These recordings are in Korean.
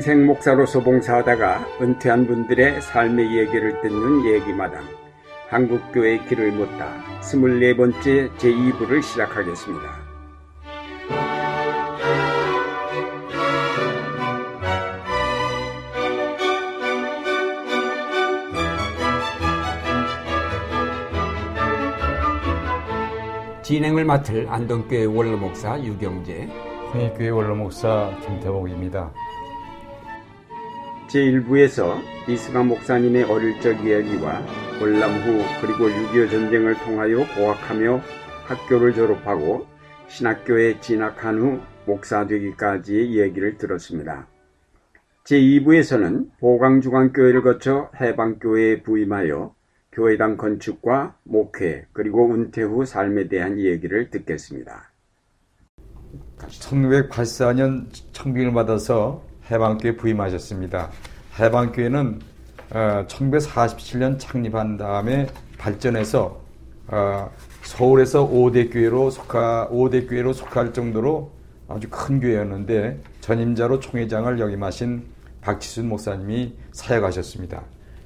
평생 목사로서 봉사하다가 은퇴한 분들의 삶의 얘기를 듣는 얘기마당 한국교회 길을 묻다 24번째 제2부를 시작하겠습니다. 진행을 맡을 안동교회 원로목사 유경재 홍익교회 원로목사 김태복입니다. 제1부에서 이승환 목사님의 어릴 적 이야기와 월남 후 그리고 6.25 전쟁을 통하여 고학하며 학교를 졸업하고 신학교에 진학한 후 목사 되기까지의 이야기를 들었습니다. 제2부에서는 보강중앙교회를 거쳐 해방교회에 부임하여 교회당 건축과 목회 그리고 은퇴 후 삶에 대한 얘기를 듣겠습니다. 1984년 청빙을 받아서 해방교회 부임하셨습니다. 해방교회는 1947년 어, 창립한 다음에 발전해서 어, 서울에서 5대 교회로 속하 5대 교회로 속할 정도로 아주 큰 교회였는데 전임자로 총회장을 역임하신 박지순 목사님이 사역하셨습니다.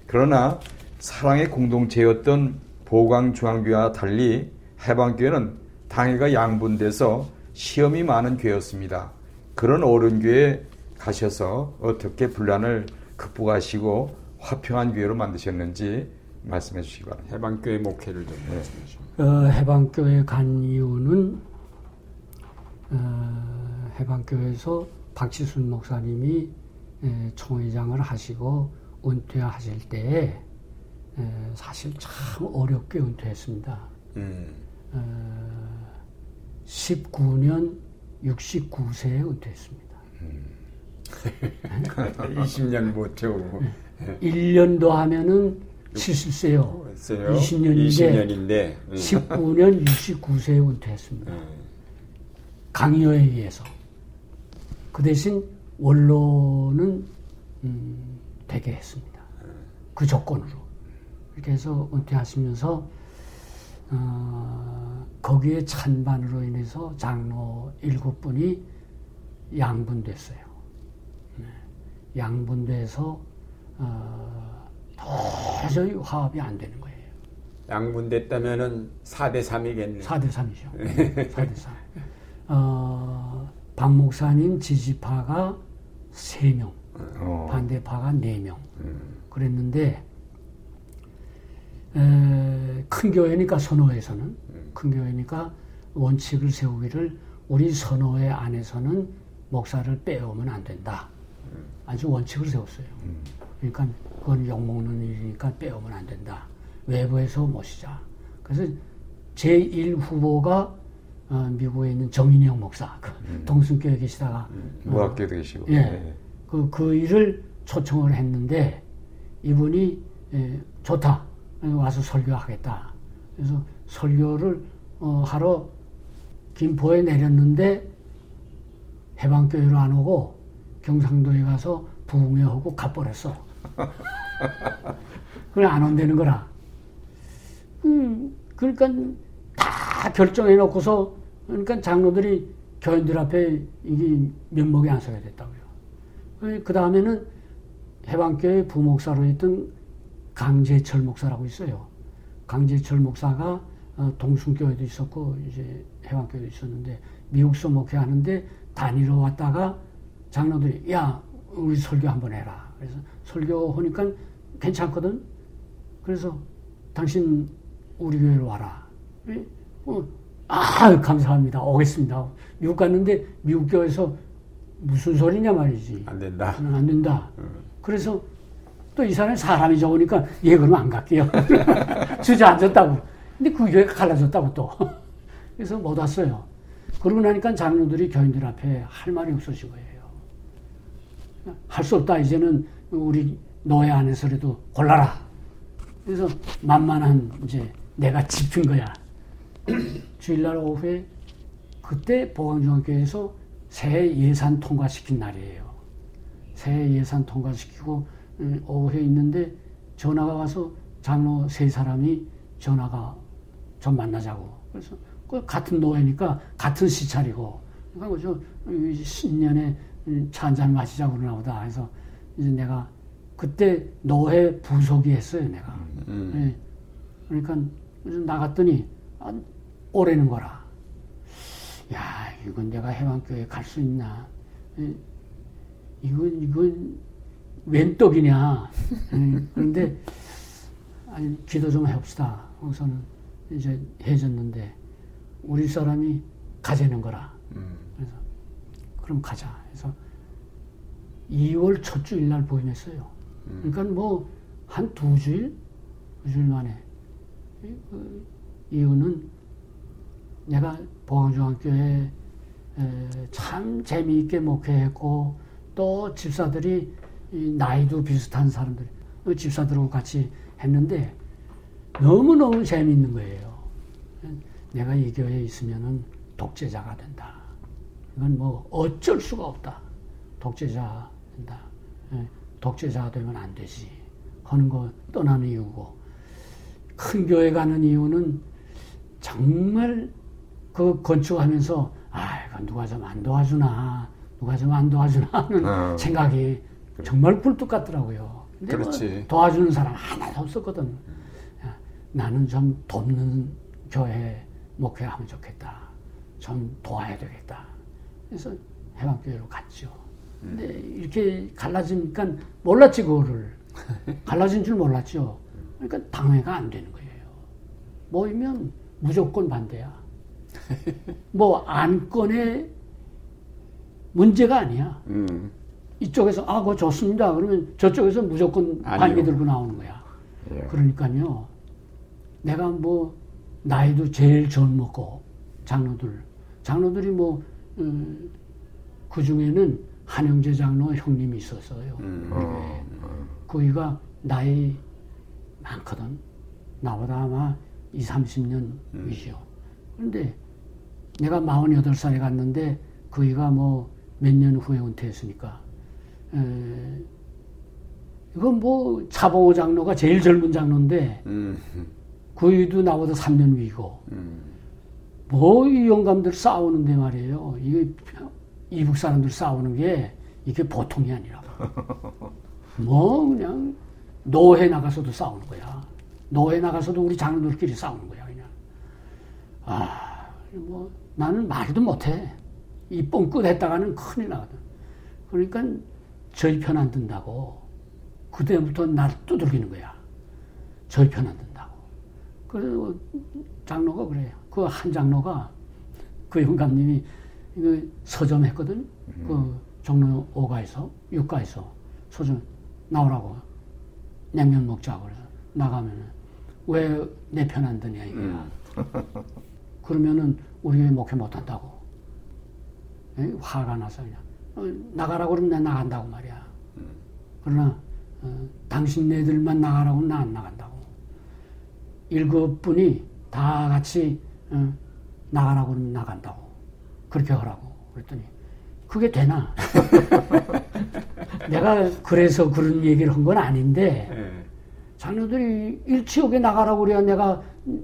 그러나 사랑의 공동체였던 보광중앙교회와 달리 해방교회는 당회가 양분돼서 시험이 많은 교회였습니다. 그런 어른교회에 가셔서 어떻게 분란을 극복하시고 화평한 교회로 만드셨는지 말씀해 주시기 바랍니다. 해방교회 목회를 좀 네. 말씀해 주시죠. 어, 해방교회 간 이유는 어, 해방교회에서 박지순 목사님이 에, 총회장을 하시고 은퇴하실 때에 에, 사실 참 어렵게 은퇴했습니다. 음. 어, 19년 69세에 은퇴했습니다. 음. 20년 못 채우고. 1년 더 하면은 70세요. 20년인데, 20년인데 19년 69세에 은퇴했습니다. 음. 강요에 의해서. 그 대신 원로는 음, 되게 했습니다. 그 조건으로. 이렇게 해서 은퇴하시면서 어, 거기에 찬반으로 인해서 장로 일곱 분이 양분됐어요. 네. 양분돼서 어, 도저히 화합이 안 되는 거예요. 양분됐다면은 4대 3이겠네요. 4대 3이죠. 4대 3. 어, 박 목사님 지지파가 3명, 어. 반대파가 4명. 음. 그랬는데 에, 큰 교회니까 선호에서는 음. 큰 교회니까 원칙을 세우기를 우리 선호회 안에서는 목사를 빼오면 안 된다. 음. 아주 원칙을 세웠어요. 음. 그러니까 그건 욕먹는 일이니까 빼오면 안 된다. 외부에서 모시자. 그래서 제1 후보가 어, 미국에 있는 정인영 목사, 그 음. 동순교회 계시다가 음. 무학교도 어, 계시고, 예, 네. 그, 그 일을 초청을 했는데 이분이 예, 좋다. 와서 설교하겠다. 그래서 설교를 어, 하러 김포에 내렸는데 해방교회로 안 오고 경상도에 가서 부흥회 하고 가버렸어. 그래 안 온다는 거라. 음, 그러니까 다 결정해 놓고서 그러니까 장로들이 교인들 앞에 이게 면목이 안 서게 됐다고요. 그 다음에는 해방교회 부목사로 있던 강재철 목사라고 있어요. 강재철 목사가 어, 동순교회도 있었고 이제 해방교회도 있었는데 미국서 목회하는데 다니러 왔다가 장로들이 야 우리 설교 한번 해라. 그래서 설교 하니까 괜찮거든. 그래서 당신 우리 교회로 와라. 어, 아 감사합니다. 오겠습니다. 미국 갔는데 미국 교회에서 무슨 소리냐 말이지. 안 된다. 안 된다. 음. 그래서 또 이 사람이 사람이 좋으니까 얘 그러면 안 갈게요. 주저앉았다고. 근데 그 교회가 갈라졌다고 또. 그래서 못 왔어요. 그러고 나니까 장로들이 교인들 앞에 할 말이 없어진 거예요. 할 수 없다. 이제는 우리 노예 안에서라도 골라라. 그래서 만만한 이제 내가 짚은 거야. 주일날 오후에 그때 보강중학교에서 새해 예산 통과시킨 날이에요. 새해 예산 통과시키고 오후에 있는데 전화가 와서 장로 세 사람이 전화가 좀 만나자고. 그래서 그 같은 노예니까 같은 시차리고. 그러니까 저 신년에 음, 차 한 잔 마시자고 그러나 보다 해서 이제 내가 그때 노회 부속이 했어요 내가 음. 예. 그러니까 나갔더니 아, 오래는 거라 야 이건 내가 해방교회 갈 수 있나 예. 이건 이건 웬 떡이냐 예. 그런데 아니 기도 좀 해봅시다 우선은 이제 해졌는데 우리 사람이 가재는 거라 음. 그래서 그럼 가자. 해서 2월 첫 주일 날 보임했어요. 그러니까 뭐 한 두 주일, 두 주일 만에 이- 그 이유는 내가 보강중학교에 에, 참 재미있게 목회했고 또 집사들이 이 나이도 비슷한 사람들 그 집사들하고 같이 했는데 너무 너무 재미있는 거예요. 내가 이 교회에 있으면은 독재자가 된다. 이건 뭐 어쩔 수가 없다. 독재자 된다. 예, 독재자 되면 안 되지. 하는 거 떠나는 이유고. 큰 교회 가는 이유는 정말 그 건축하면서 아, 이거 누가 좀 안 도와주나. 누가 좀 안 도와주나 하는 어. 생각이 정말 굴뚝 같더라고요. 근데 뭐 그렇지. 도와주는 사람 하나도 없었거든. 야, 나는 좀 돕는 교회 목회하면 좋겠다. 좀 도와야 되겠다. 그래서 해방교회로 갔죠. 근데 이렇게 갈라지니까 몰랐지 그거를 갈라진 줄 몰랐죠. 그러니까 당회가 안 되는 거예요. 모이면 무조건 반대야. 뭐 안건의 문제가 아니야. 음. 이쪽에서 아 그거 좋습니다. 그러면 저쪽에서 무조건. 반기 들고 나오는 거야. 예. 그러니까요. 내가 뭐 나이도 제일 젊었고 장로들 장로들이 뭐 그 중에는 한영재 장로 형님이 있었어요. 음. 우리 교회에. 그이가 나이 많거든. 나보다 아마 2, 30년 위시요. 그런데 내가 48살에 갔는데 그이가 뭐 몇 년 후에 은퇴했으니까 에, 이건 뭐 차봉호 장로가 제일 젊은 장로인데 음. 그이도 나보다 3년 위고 음. 뭐 이 영감들 싸우는데 말이에요. 이게 이북 사람들 싸우는 게 이게 보통이 아니라. 뭐 그냥 노회 나가서도 싸우는 거야. 노회 나가서도 우리 장로들끼리 싸우는 거야 그냥. 아, 뭐 나는 말도 못해. 이 뻥끗 했다가는 큰일 나거든. 그러니까 저희 편 안 든다고. 그때부터 날 두들기는 거야. 저희 편 안 든다고. 그래서 장로가 그래요. 그 한 장로가 그 영감님이 이거 서점 했거든. 그 종로 5가에서 6가에서 서점 나오라고 냉면 먹자고 그래서 나가면은 왜 내 편 안 드냐 이거야. 그러면은 우리 교회 목회 못 한다고. 에? 화가 나서 그냥 어, 나가라고 그러면 나 나간다고 말이야. 그러나 어, 당신 네들만 나가라고 나 안 나간다고. 일곱 분이 다 같이 어, 나가라고 그러면 나간다고. 그렇게 하라고. 그랬더니 그게 되나? 내가 그래서 그런 얘기를 한 건 아닌데 예. 장로들이 일치욕에 나가라고 그래야 내가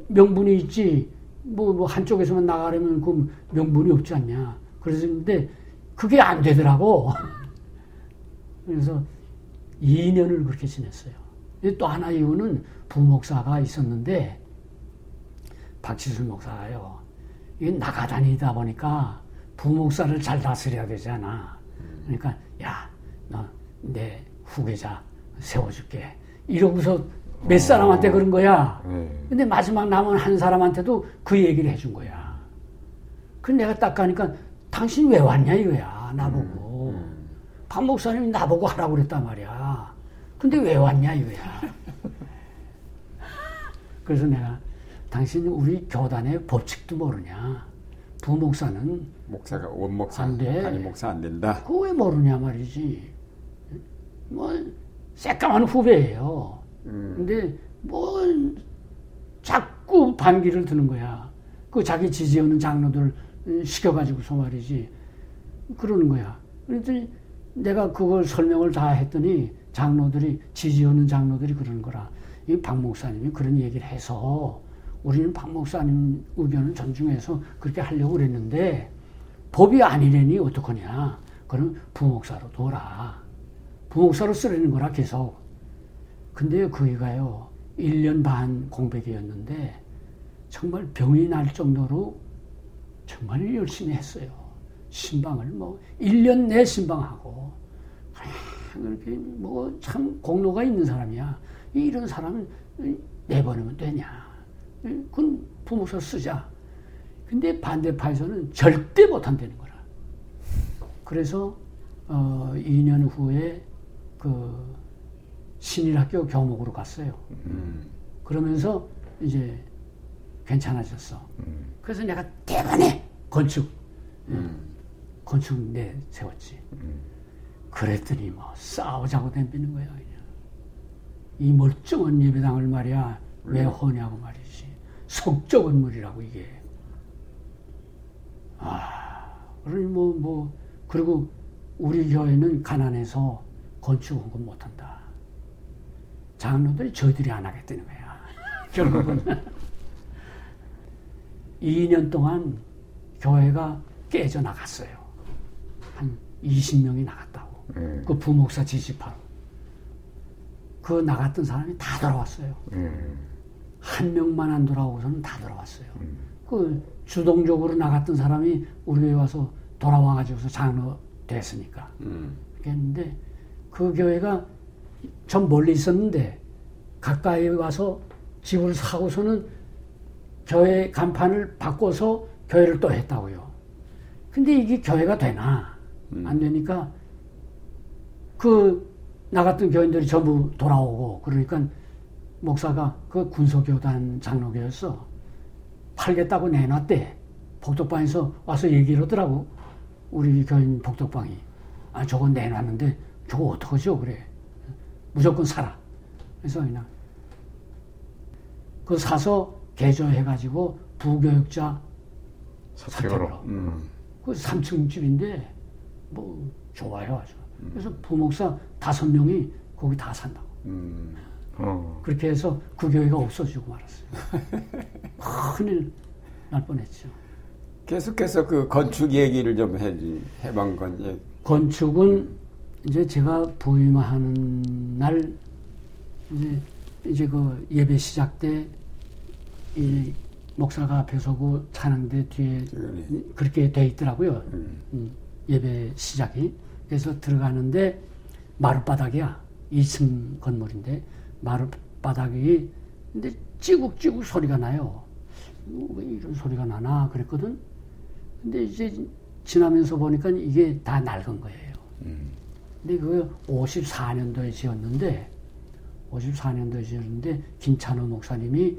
명분이 있지. 뭐, 뭐 한쪽에서만 나가려면 그 명분이 없지 않냐. 그래서 근데 그게 안 되더라고. 그래서 2년을 그렇게 지냈어요. 또 하나 이유는 부목사가 있었는데 박지순 목사가요. 이게 나가다니다 보니까 부목사를 잘 다스려야 되잖아. 그러니까 야, 너 내 후계자 세워줄게. 이러고서 몇 사람한테 그런 거야. 예. 근데 마지막 남은 한 사람한테도 그 얘기를 해준 거야. 그 내가 딱 가니까 당신 왜 왔냐 이거야 나보고. 박 목사님이 나보고 하라고 그랬단 말이야. 근데 왜 왔냐 이거야. 그래서 내가 당신 우리 교단의 법칙도 모르냐. 부목사는 목사가 원목사 안 돼. 단임 목사 안 된다. 그거 왜 모르냐 말이지. 뭐 새까만 후배예요. 근데 뭐 자꾸 반기를 드는 거야. 그 자기 지지하는 장로들 시켜가지고서 말이지. 그러는 거야. 그랬더니 내가 그걸 설명을 다 했더니 장로들이 지지하는 장로들이 그러는 거라. 이 박 목사님이 그런 얘기를 해서 우리는 박 목사님 의견을 존중해서 그렇게 하려고 그랬는데 법이 아니래니 어떡하냐. 그럼 부목사로 둬라. 부목사로 쓰라는 거라 계속. 근데요, 그이가요, 1년 반 공백이었는데, 정말 병이 날 정도로 정말 열심히 했어요. 신방을 뭐, 1년 내 신방하고, 그렇게 뭐 참 공로가 있는 사람이야. 이런 사람은 내보내면 되냐. 그건 부목사 쓰자. 근데 반대파에서는 절대 못한다는 거라. 그래서 어, 2년 후에 그 신일학교 교목으로 갔어요. 음. 그러면서 이제 괜찮아졌어. 그래서 내가 대번에 건축 건축 내 세웠지. 그랬더니 뭐 싸우자고 덤비는 거야 그냥. 이 멀쩡한 예배당을 말이야 왜 허냐고 말이지. 속적 건물이라고 이게. 아, 그러니 뭐, 뭐, 그리고 우리 교회는 가난해서 건축 헌금 못한다. 장로들이 저희들이 안 하겠다는 거야. 결국은. 2년 동안 교회가 깨져 나갔어요. 한 20명이 나갔다고. 예. 그 부목사 지지파로. 그 나갔던 사람이 다 돌아왔어요. 예. 한 명만 안 돌아오고서는 다 돌아왔어요. 그 주동적으로 나갔던 사람이 우리 교회 와서 돌아와가지고서 장로 됐으니까. 음. 그랬는데 그 교회가 전 멀리 있었는데 가까이 와서 집을 사고서는 교회 간판을 바꿔서 교회를 또 했다고요. 근데 이게 교회가 되나? 안 되니까 그 나갔던 교인들이 전부 돌아오고 그러니까 목사가 그 군소교단 장로교였어. 팔겠다고 내놨대. 복덕방에서 와서 얘기를 하더라고. 우리 교인 복덕방이. 아, 저거 내놨는데 저거 어떡하죠? 그래. 무조건 사라. 그래서 그냥 그 사서 개조해가지고 부교육자. 사택으로. 음. 그 3층 집인데 뭐 좋아요 아주. 그래서 부목사 다섯 명이 거기 다 산다고. 음. 어. 그렇게 해서 그 교회가 없어지고 말았어요. 큰일 날 뻔했죠. 계속해서 그 건축 얘기를 좀 해지 해방건 예. 건축은 이제 제가 부임하는 날 이제 이제 그 예배 시작 때 이 목사가 앞에 서고 찬양대 뒤에 그러네. 그렇게 돼 있더라고요. 음. 음, 예배 시작이. 그래서 들어가는데 마룻바닥이야. 2층 건물인데 마룻바닥이 근데 찌국찌국 소리가 나요. 뭐, 왜 이런 소리가 나나 그랬거든. 근데 이제 지나면서 보니까 이게 다 낡은 거예요. 음. 근데 그 54년도에 지었는데 54년도에 지었는데 김찬호 목사님이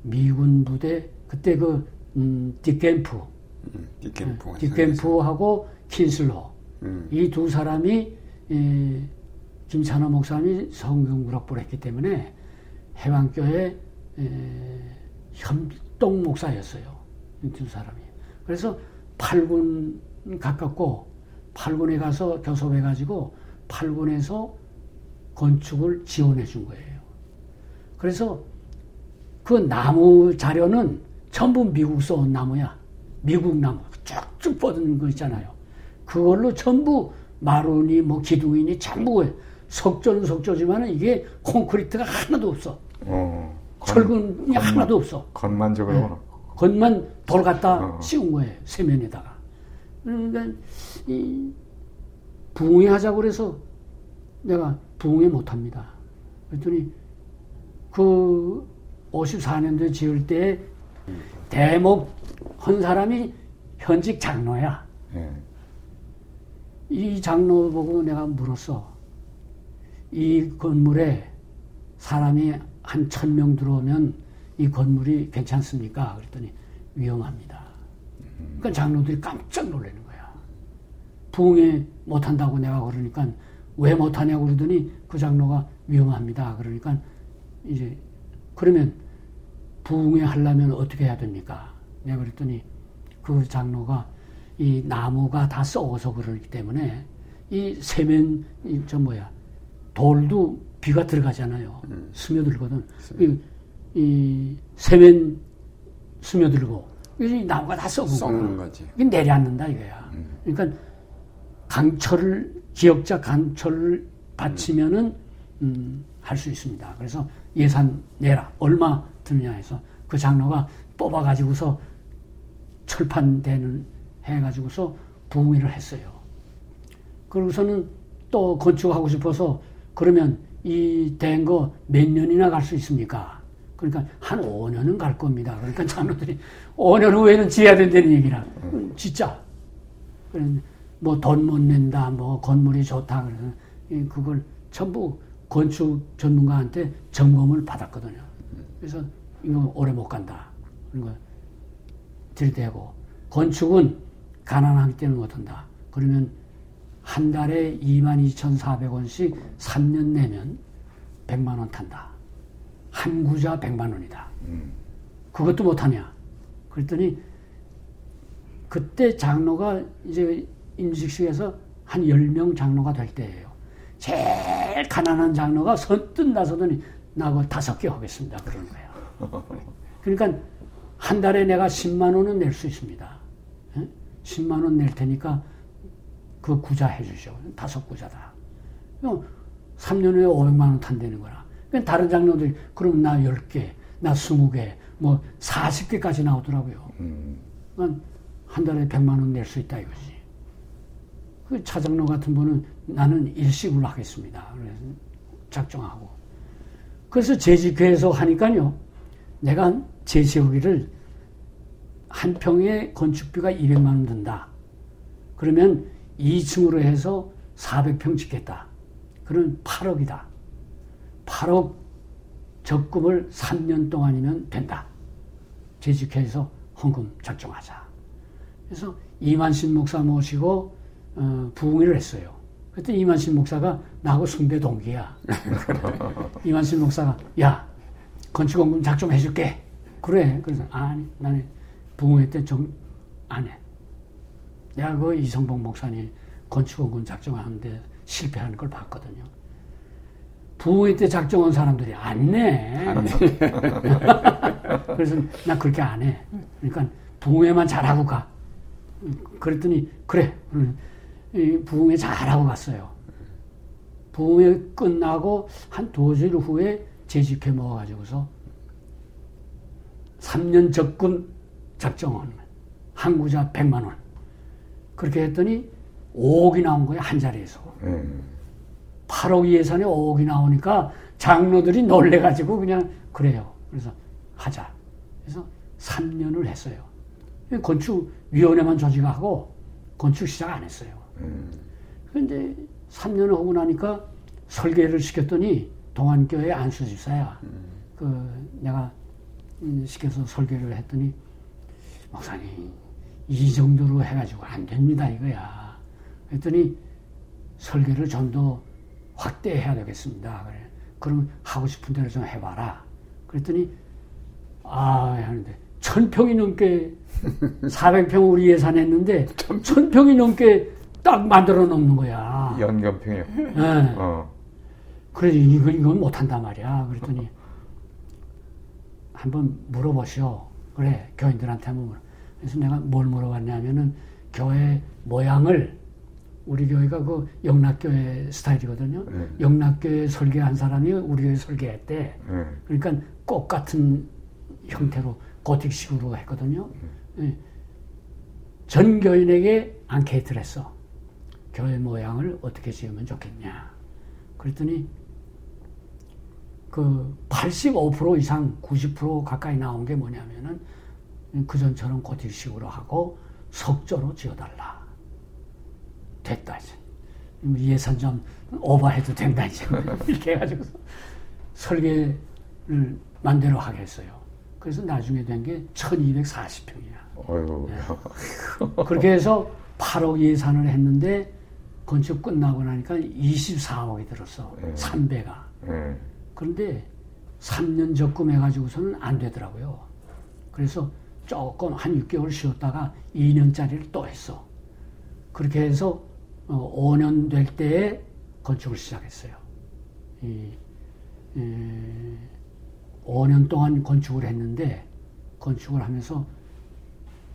미군 부대 그때 그 음, 딕캠프 음. 디캠프. 딕캠프하고 킨슬로 음. 이두 사람이 에, 김찬호 목사님이 성경구락부를 했기 때문에 해방교회 에, 현동 목사였어요. 이두 사람이. 그래서 8군 가깝고 8군에 가서 교섭해가지고 8군에서 건축을 지원해 준 거예요. 그래서 그 나무 자료는 전부 미국서 온 나무야. 미국 나무. 쭉쭉 뻗은 거 있잖아요. 그걸로 전부 마루니 뭐 기둥이니 전부 석조는 석조지만 이게 콘크리트가 하나도 없어. 어. 건- 철근이 건만- 하나도 없어. 건만 저거 네. 겉만 돌 갖다 어. 씌운 거예요. 세면에다가. 그러니까 이 부흥회하자고 그래서 내가 부흥회 못합니다. 그랬더니 그 54년도에 지을 때 대목 한 사람이 현직 장로야. 예. 이 장로 보고 내가 물었어. 이 건물에 사람이 한 천 명 들어오면 이 건물이 괜찮습니까? 그랬더니 위험합니다. 그러니까 장로들이 깜짝 놀라는 거야. 부흥회 못한다고 내가 그러니까 왜 못하냐고 그러더니 그 장로가 위험합니다. 그러니까 이제 그러면 부흥회 하려면 어떻게 해야 됩니까? 내가 그랬더니 그 장로가 이 나무가 다 썩어서 그러기 때문에 이 세면 이저 뭐야 돌도 비가 들어가잖아요. 스며들거든. 이, 이 세면 스며들고 이 나무가 다 썩은 썩는. 거지. 이게 내려앉는다 이거야. 그러니까 강철을 지역자 강철을 바치면은 음, 할 수 있습니다. 그래서 예산 내라 얼마 드느냐 해서 그 장로가 뽑아가지고서 철판대는 해가지고서 부흥회를 했어요. 그러고서는 또 건축하고 싶어서 그러면 이 된 거 몇 년이나 갈 수 있습니까? 그러니까 한 5년은 갈 겁니다. 그러니까 장로들이 5년 후에는 지어야 된다는 얘기라. 진짜. 뭐 돈 못 낸다, 뭐 건물이 좋다. 그걸 전부 건축 전문가한테 점검을 받았거든요. 그래서 이거 오래 못 간다. 거 들이대고 건축은 가난하기 때문에 못한다. 그러면 한 달에 22,400원씩 3년 내면 100만 원 탄다. 한 구자 100만 원이다. 그것도 못하냐. 그랬더니 그때 장로가 이제 임식식에서 한 10명 장로가 될 때예요. 제일 가난한 장로가 선뜻 나서더니 나하고 다섯 개 하겠습니다. 그러는 거예요. 그러니까 한 달에 내가 10만 원은 낼 수 있습니다. 10만 원 낼 테니까 그 구자 해주죠. 다섯 구자다. 3년 후에 500만 원 탄다는 거라. 다른 장로들이 그럼 나 10개, 나 20개, 뭐 40개까지 나오더라고요. 음. 한 달에 100만 원 낼 수 있다 이거지. 그 차장로 같은 분은 나는 일식으로 하겠습니다. 그래서 작정하고. 그래서 재직회에서 하니까요. 내가 제시하기를 한 평에 건축비가 200만 원 든다. 그러면 2층으로 해서 400평 짓겠다. 그럼 8억이다. 8억 적금을 3년 동안이면 된다. 재직해서 헌금 작정하자. 그래서 이만신 목사 모시고 어, 부흥회를 했어요. 그때 이만신 목사가 나하고 승대 동기야. 이만신 목사가 야 건축원금 작정해줄게. 그래. 그래서 아니 나는 부흥회 때좀 안 해. 내가 그 이성봉 목사님 건축원금 작정하는데 실패하는 걸 봤거든요. 부흥회 때 작정한 사람들이 안 내. 안 그래서 나 그렇게 안 해. 그러니까 부흥회만 잘하고 가. 그랬더니 그래. 부흥회 잘하고 갔어요. 부흥회 끝나고 한 두주일 후에 재직회 먹어가지고서 3년 적금 작정원 한구자 100만 원. 그렇게 했더니 5억이 나온 거예요, 한 자리에서. 음. 8억 예산에 5억이 나오니까 장로들이 놀래가지고 그냥 그래요. 그래서 하자. 그래서 3년을 했어요. 건축위원회만 조직하고 건축 시작 안 했어요. 그런데 3년을 하고 나니까 설계를 시켰더니 동안교회 안수 집사야. 음. 그 내가 시켜서 설계를 했더니 목사님 이 정도로 해가지고 안 됩니다 이거야. 그랬더니 설계를 좀 더 확대해야 되겠습니다. 그래. 그럼 하고 싶은 대로 좀 해봐라. 그랬더니 아 하는데 천 평이 넘게 400평 우리 예산했는데 천 평이 넘게 딱 만들어 놓는 거야. 연변평이요. 네. 어. 그래서 이건 이건 못한단 말이야. 그랬더니 한번 물어보시오. 그래 교인들한테 한번 물어. 그래서 내가 뭘 물어봤냐면은 교회 모양을 우리 교회가 그 영락교회 스타일이거든요. 네. 영락교회 설계한 사람이 우리 교회 설계했대. 네. 그러니까 꽃 같은 형태로 고틱식으로 했거든요. 네. 전 교인에게 앙케이트를 했어. 교회 모양을 어떻게 지으면 좋겠냐. 그랬더니 그 85% 이상 90% 가까이 나온 게 뭐냐면은 그전처럼 고딕식으로 하고 석조로 지어달라. 됐다 이제. 예산 좀 오버해도 된다 이제. 이렇게 해가지고 설계를 만대로 하겠어요. 그래서 나중에 된 게 1240평이야. 어휴. 네. 그렇게 해서 8억 예산을 했는데 건축 끝나고 나니까 24억이 들었어. 네. 3배가. 네. 그런데 3년 적금해가지고서는 안 되더라고요. 그래서 조금 한 6개월 쉬었다가 2년짜리를 또 했어. 그렇게 해서 5년 어, 될 때에 건축을 시작했어요. 이, 에, 5년 동안 건축을 했는데 건축을 하면서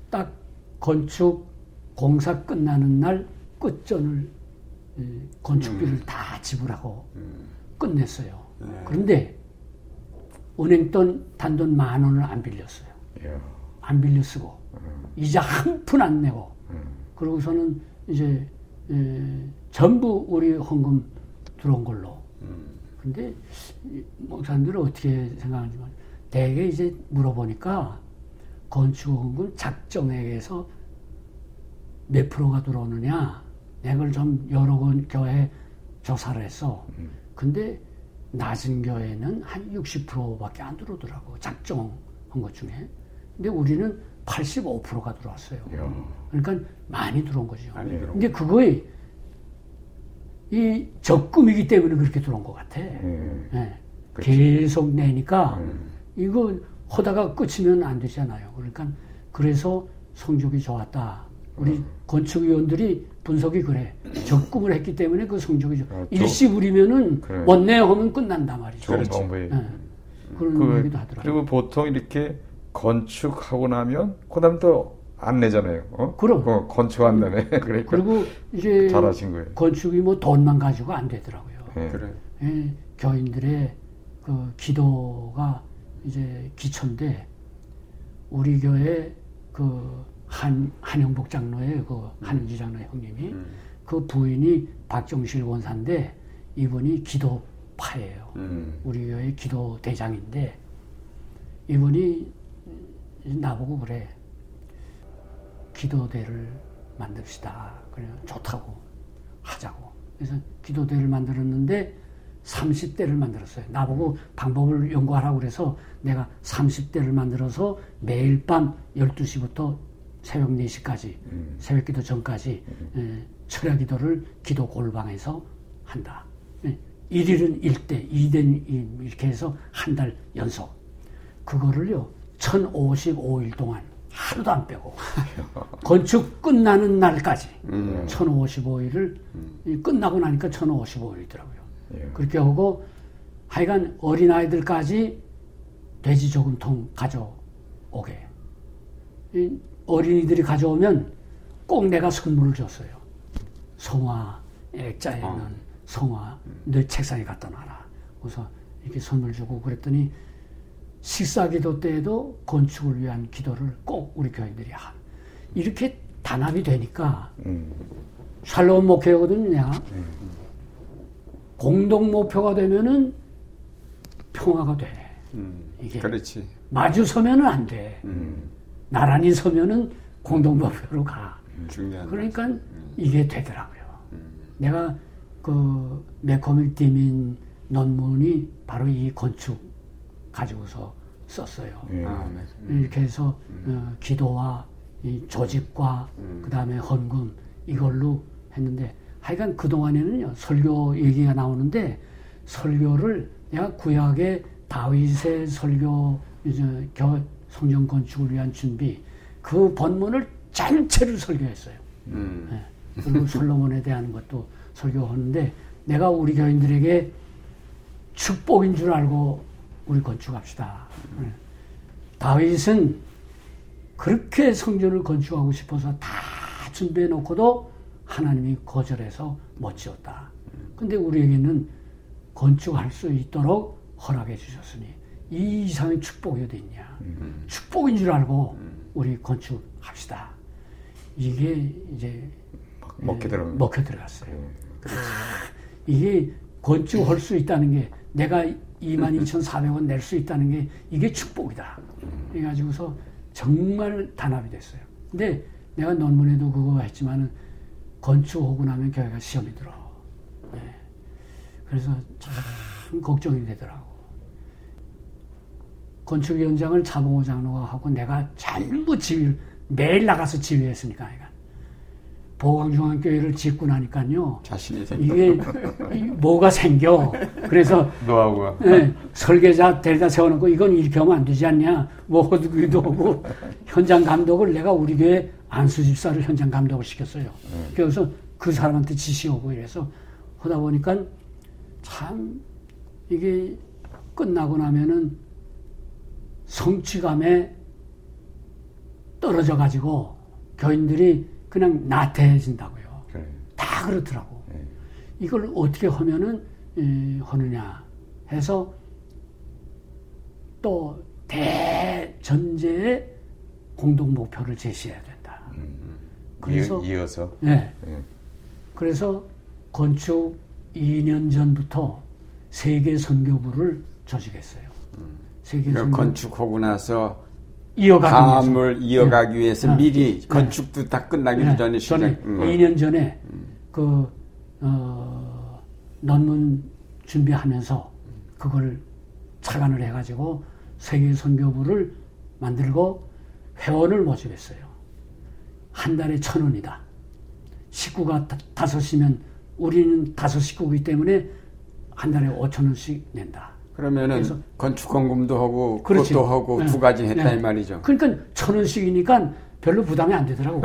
딱 건축 공사 끝나는 날 끝전을 이 건축비를 음. 다 지불하고 음. 끝냈어요. 네. 그런데 은행돈 단돈 만 원을 안 빌렸어요. 이야. 안 빌려 쓰고 이자 한 푼 안 내고 음. 그러고서는 이제 에, 전부 우리 헌금 들어온 걸로. 음. 근데 이 목사님들은 어떻게 생각하는지 모르 대개 이제 물어보니까 건축헌금 작정액에서 몇 프로가 들어오느냐 내가 그걸 좀 여러 건 교회 조사를 했어. 근데 낮은 교회는 한 60%밖에 안 들어오더라고 작정한 것 중에. 근데 우리는 85%가 들어왔어요. 그러니까 많이 들어온 거죠. 근데 그거에 이 적금이기 때문에 그렇게 들어온 것 같아. 음. 예. 그치. 계속 내니까 음. 이거 하다가 끝이면 안 되잖아요. 그러니까 그래서 성적이 좋았다. 우리 음. 건축위원들이 분석이 그래. 적금을 했기 때문에 그 성적이 좋. 아, 또- 일시 불이면은 그래. 원내 하면 끝난단 말이죠. 좋은 그렇지. 방법이. 예. 그런 그, 얘기도 하더라고요. 그리고 보통 이렇게 건축하고 나면 그다음 또 안 내잖아요. 어? 그럼. 어, 건축 안 내네. 그러니까 그리고 이제 잘하신 거예요. 건축이 뭐 돈만 가지고 안 되더라고요. 예. 그래. 예, 교인들의 그 기도가 이제 기초인데 우리 교회 그 한 한영복 장로의 그 한은지 장로 형님이 음. 그 부인이 박정실 원사인데 이분이 기도파예요. 음. 우리 교회 기도 대장인데 이분이 나보고 그래 기도대를 만듭시다. 그래 좋다고 하자고. 그래서 기도대를 만들었는데 30대를 만들었어요. 나보고 방법을 연구하라고 그래서 내가 30대를 만들어서 매일 밤 12시부터 새벽 4시까지 새벽 기도 전까지 에, 철야 기도를 기도 골방에서 한다. 예, 1일은 1대, 2대는 2, 이렇게 해서 한 달 연속. 그거를요, 1055일 동안 하루도 안 빼고 건축 끝나는 날까지 음. 1055일을 끝나고 나니까 1055일이더라고요. 예. 그렇게 하고 하여간 어린아이들까지 돼지 저금통 가져오게. 이 어린이들이 가져오면 꼭 내가 선물을 줬어요. 성화, 액자에는 어. 성화, 내 책상에 갖다 놔라. 그래서 이렇게 선물 주고 그랬더니 식사 기도 때에도 건축을 위한 기도를 꼭 우리 교인들이 하. 이렇게 단합이 되니까 음. 샬롬 목회거든요, 내가. 공동 목표가 되면은 평화가 돼. 음. 이게. 그렇지. 마주 서면은 안 돼. 음. 나란히 서면은 공동 목표로 가. 중요한. 그러니까 이게 되더라고요. 내가 그 매커밀 디민 논문이 바로 이 건축 가지고서 썼어요. 예. 아, 네. 이렇게 해서 어, 기도와 이 조직과 그 다음에 헌금 이걸로 했는데 하여간 그 동안에는요 설교 얘기가 나오는데 설교를 내가 구약의 다윗의 설교 이제 겨 성전 건축을 위한 준비 그 본문을 전체를 설교했어요. 음. 예. 그리고 솔로몬에 대한 것도 설교하는데 내가 우리 교인들에게 축복인 줄 알고 우리 건축합시다. 예. 다윗은 그렇게 성전을 건축하고 싶어서 다 준비해 놓고도 하나님이 거절해서 못 지었다. 근데 우리에게는 건축할 수 있도록 허락해 주셨으니 이 이상의 축복이 어디 있냐. 축복인 줄 알고 우리 건축합시다. 이게 이제 먹게 들어가는 예. 먹혀 들어갔어요. 이게 건축할 수 있다는 게 내가 22,400원 낼 수 있다는 게 이게 축복이다. 그래가지고서 정말 단합이 됐어요. 근데 내가 논문에도 그거 했지만은 건축하고 나면 교회가 시험이 들어. 네. 그래서 참 걱정이 되더라고. 건축 현장을 차봉호 장로가 하고 내가 전부 지휘 매일 나가서 지휘했으니까 내가 보광중앙교회를 짓고 나니까요. 자신이 생겨. 이게 이 뭐가 생겨. 그래서 노하우가 예, 설계자 데려다 세워놓고 이건 이렇게 하면 안 되지 않냐. 뭐 어두기도 하고 현장 감독을 내가 우리 교회 안수 집사를 현장 감독을 시켰어요. 그래서 그 사람한테 지시하고 이래서 하다 보니까 참 이게 끝나고 나면은 성취감에 떨어져 가지고 교인들이 그냥 나태해진다고요. 그래. 다 그렇더라고. 네. 이걸 어떻게 하면은 에, 하느냐 해서 또 대전제의 공동 목표를 제시해야 된다. 그래서 이어, 서 네. 예. 그래서 건축 2년 전부터 세계 선교부를 조직했어요. 세계 그러니까 건축하고 나서 이어가기 위해서. 다음을 이어가기 위해서 네. 미리 네. 건축도 다 끝나기도 네, 전에 시작. 전에 음. 2년 전에 그 어, 논문 준비하면서 그걸 착안을 해가지고 세계 선교부를 만들고 회원을 모집했어요. 한 달에 천 원이다. 식구가 다- 다섯이면 우리는 다섯 식구이기 때문에 한 달에 오천 원씩 낸다. 그러면은 건축 공금도 하고 그렇지. 그것도 하고 네. 두 가지 했다 네. 이 말이죠. 그러니까 천 원씩이니까 별로 부담이 안 되더라고.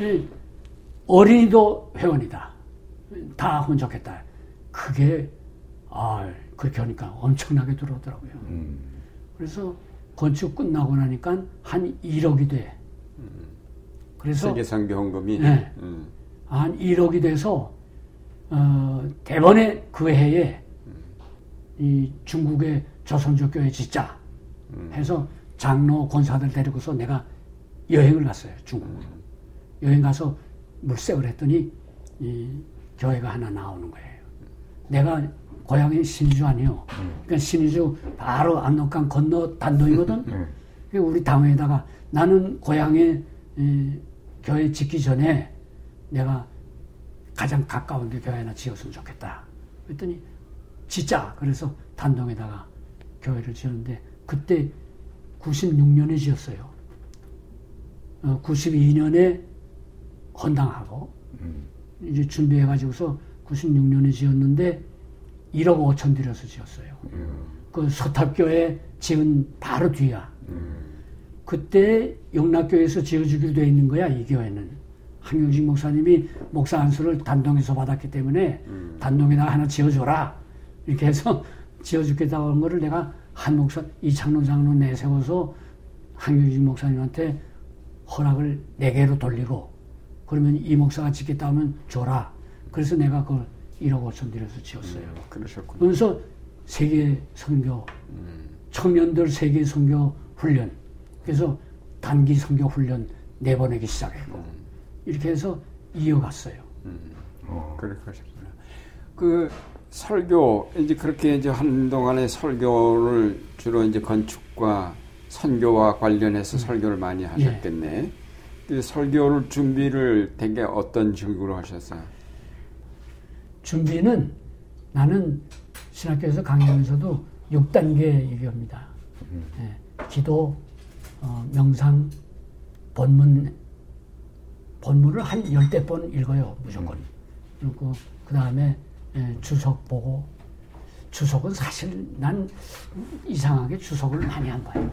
예, 어린이도 회원이다. 다 좋겠다. 그게 아 그렇게 하니까 엄청나게 들어오더라고요. 음. 그래서 건축 끝나고 나니까 한 1억이 돼. 그래서 세계 선교 헌금이 네. 음. 한 1억이 돼서 어, 대번에 그 해에 이 중국의 조선족 교회 짓자 해서 장로 권사들 데리고서 내가 여행을 갔어요 중국 여행 가서 물색을 했더니 이 교회가 하나 나오는 거예요. 내가 고향이 신의주 아니요. 그러니까 신의주 바로 압록강 건너 단도이거든. 그래서 우리 당회에다가 나는 고향에 이, 교회 짓기 전에 내가 가장 가까운 데 교회 하나 지었으면 좋겠다. 그랬더니 짓자. 그래서 단동에다가 교회를 지었는데 그때 96년에 지었어요. 어, 92년에 헌당하고 이제 준비해 가지고서 96년에 지었는데 1억 5천 들여서 지었어요. 그 서탑교회 지은 바로 뒤야. 그때 영락교회에서 지어주기로 돼 있는 거야 이 교회는 한경직 목사님이 목사 안수를 단동에서 받았기 때문에 단동에다 하나 지어줘라 이렇게 해서 지어주겠다고 한 거를 내가 한 목사 이창론 장로 내세워서 한경직 목사님한테 허락을 네 개로 돌리고 그러면 이 목사가 짓겠다 하면 줘라 그래서 내가 그걸 1억 5천 들여서 지었어요. 그러셨군요. 그래서 세계 선교 청년들 세계 선교 훈련 그래서 단기 선교 훈련 내보내기 시작했고 이렇게 해서 이어갔어요. 그렇게 하셨구나. 그 설교 이제 그렇게 이제 한 동안의 설교를 주로 이제 건축과 선교와 관련해서 설교를 많이 하셨겠네. 그 설교를 준비를 되게 어떤 식으로 하셨어요? 준비는 나는 신학교에서 강의하면서도 6단계 얘기합니다. 예, 기도, 어, 명상, 본문, 본문을 한 열대 번 읽어요, 무조건. 그리고 그 다음에 예, 주석 보고, 주석은 사실 난 이상하게 주석을 많이 안 봐요.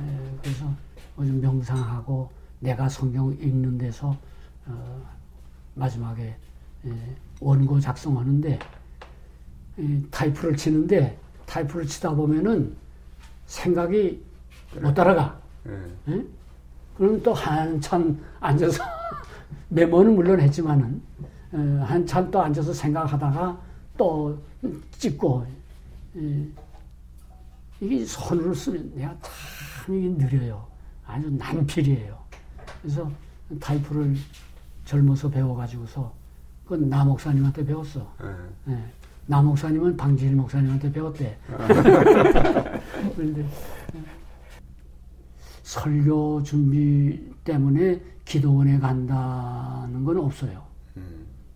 예, 그래서 요즘 명상하고 내가 성경 읽는 데서 어, 마지막에 예, 원고 작성하는데 이 타이프를 치는데 타이프를 치다 보면은 생각이 못 따라가. 예. 예? 그럼 또 한참 앉아서 메모는 물론 했지만은 어, 한참 또 앉아서 생각하다가 또 찍고 예. 이게 손으로 쓰면 내가 참 이게 느려요. 아주 난필이에요. 그래서 타이프를 젊어서 배워가지고서 그건 나 목사님한테 배웠어. 예. 예. 나 목사님은 방지일 목사님한테 배웠대. 그런데 예. 설교 준비 때문에 기도원에 간다는 건 없어요.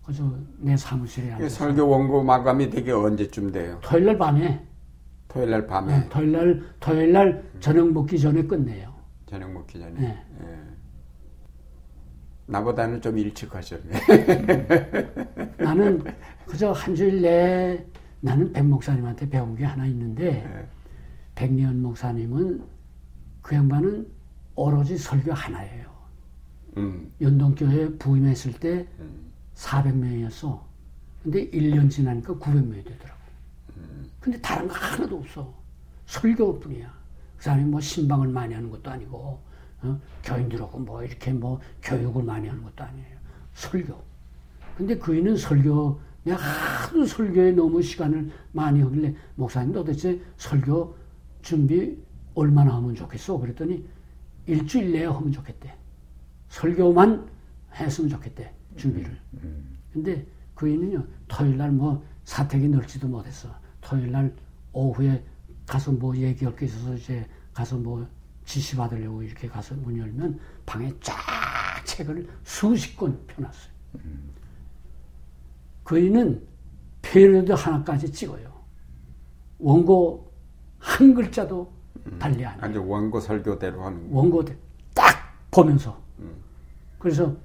그저 내 사무실에 그 앉아서 설교 원고 마감이 되게 언제쯤 돼요? 토요일 날 밤에 토요일 날 밤에 네, 토요일 날 토요일 날 저녁 먹기 전에 끝내요. 저녁 먹기 전에. 네. 예. 나보다는 좀 일찍 하셨네. 나는 그저 한 주일 내에 나는 백 목사님한테 배운 게 하나 있는데 예. 백리현 목사님은 그 양반은 오로지 설교 하나예요. 음. 연동교회 부임했을 때 400명이었어. 근데 1년 지나니까 900명이 되더라고. 근데 다른 거 하나도 없어. 설교뿐이야. 그 사람이 뭐 신방을 많이 하는 것도 아니고, 어? 교인들하고 뭐 이렇게 뭐 교육을 많이 하는 것도 아니에요. 설교. 근데 그이는 설교, 내가 하도 설교에 너무 시간을 많이 하길래, 목사님 도대체 설교 준비 얼마나 하면 좋겠어? 그랬더니 일주일 내에 하면 좋겠대. 설교만 했으면 좋겠대. 준비를. 근데 그이는요, 토요일 날 뭐 사택이 넓지도 못했어. 토요일 날 오후에 가서 뭐 얘기할 게 있어서 이제 가서 뭐 지시 받으려고 이렇게 가서 문 열면 방에 쫙 책을 수십 권 펴놨어요. 그이는 페리드 하나까지 찍어요. 원고 한 글자도 달리 안 해요. 아주 원고 설교대로 하는 거. 원고 딱 보면서. 그래서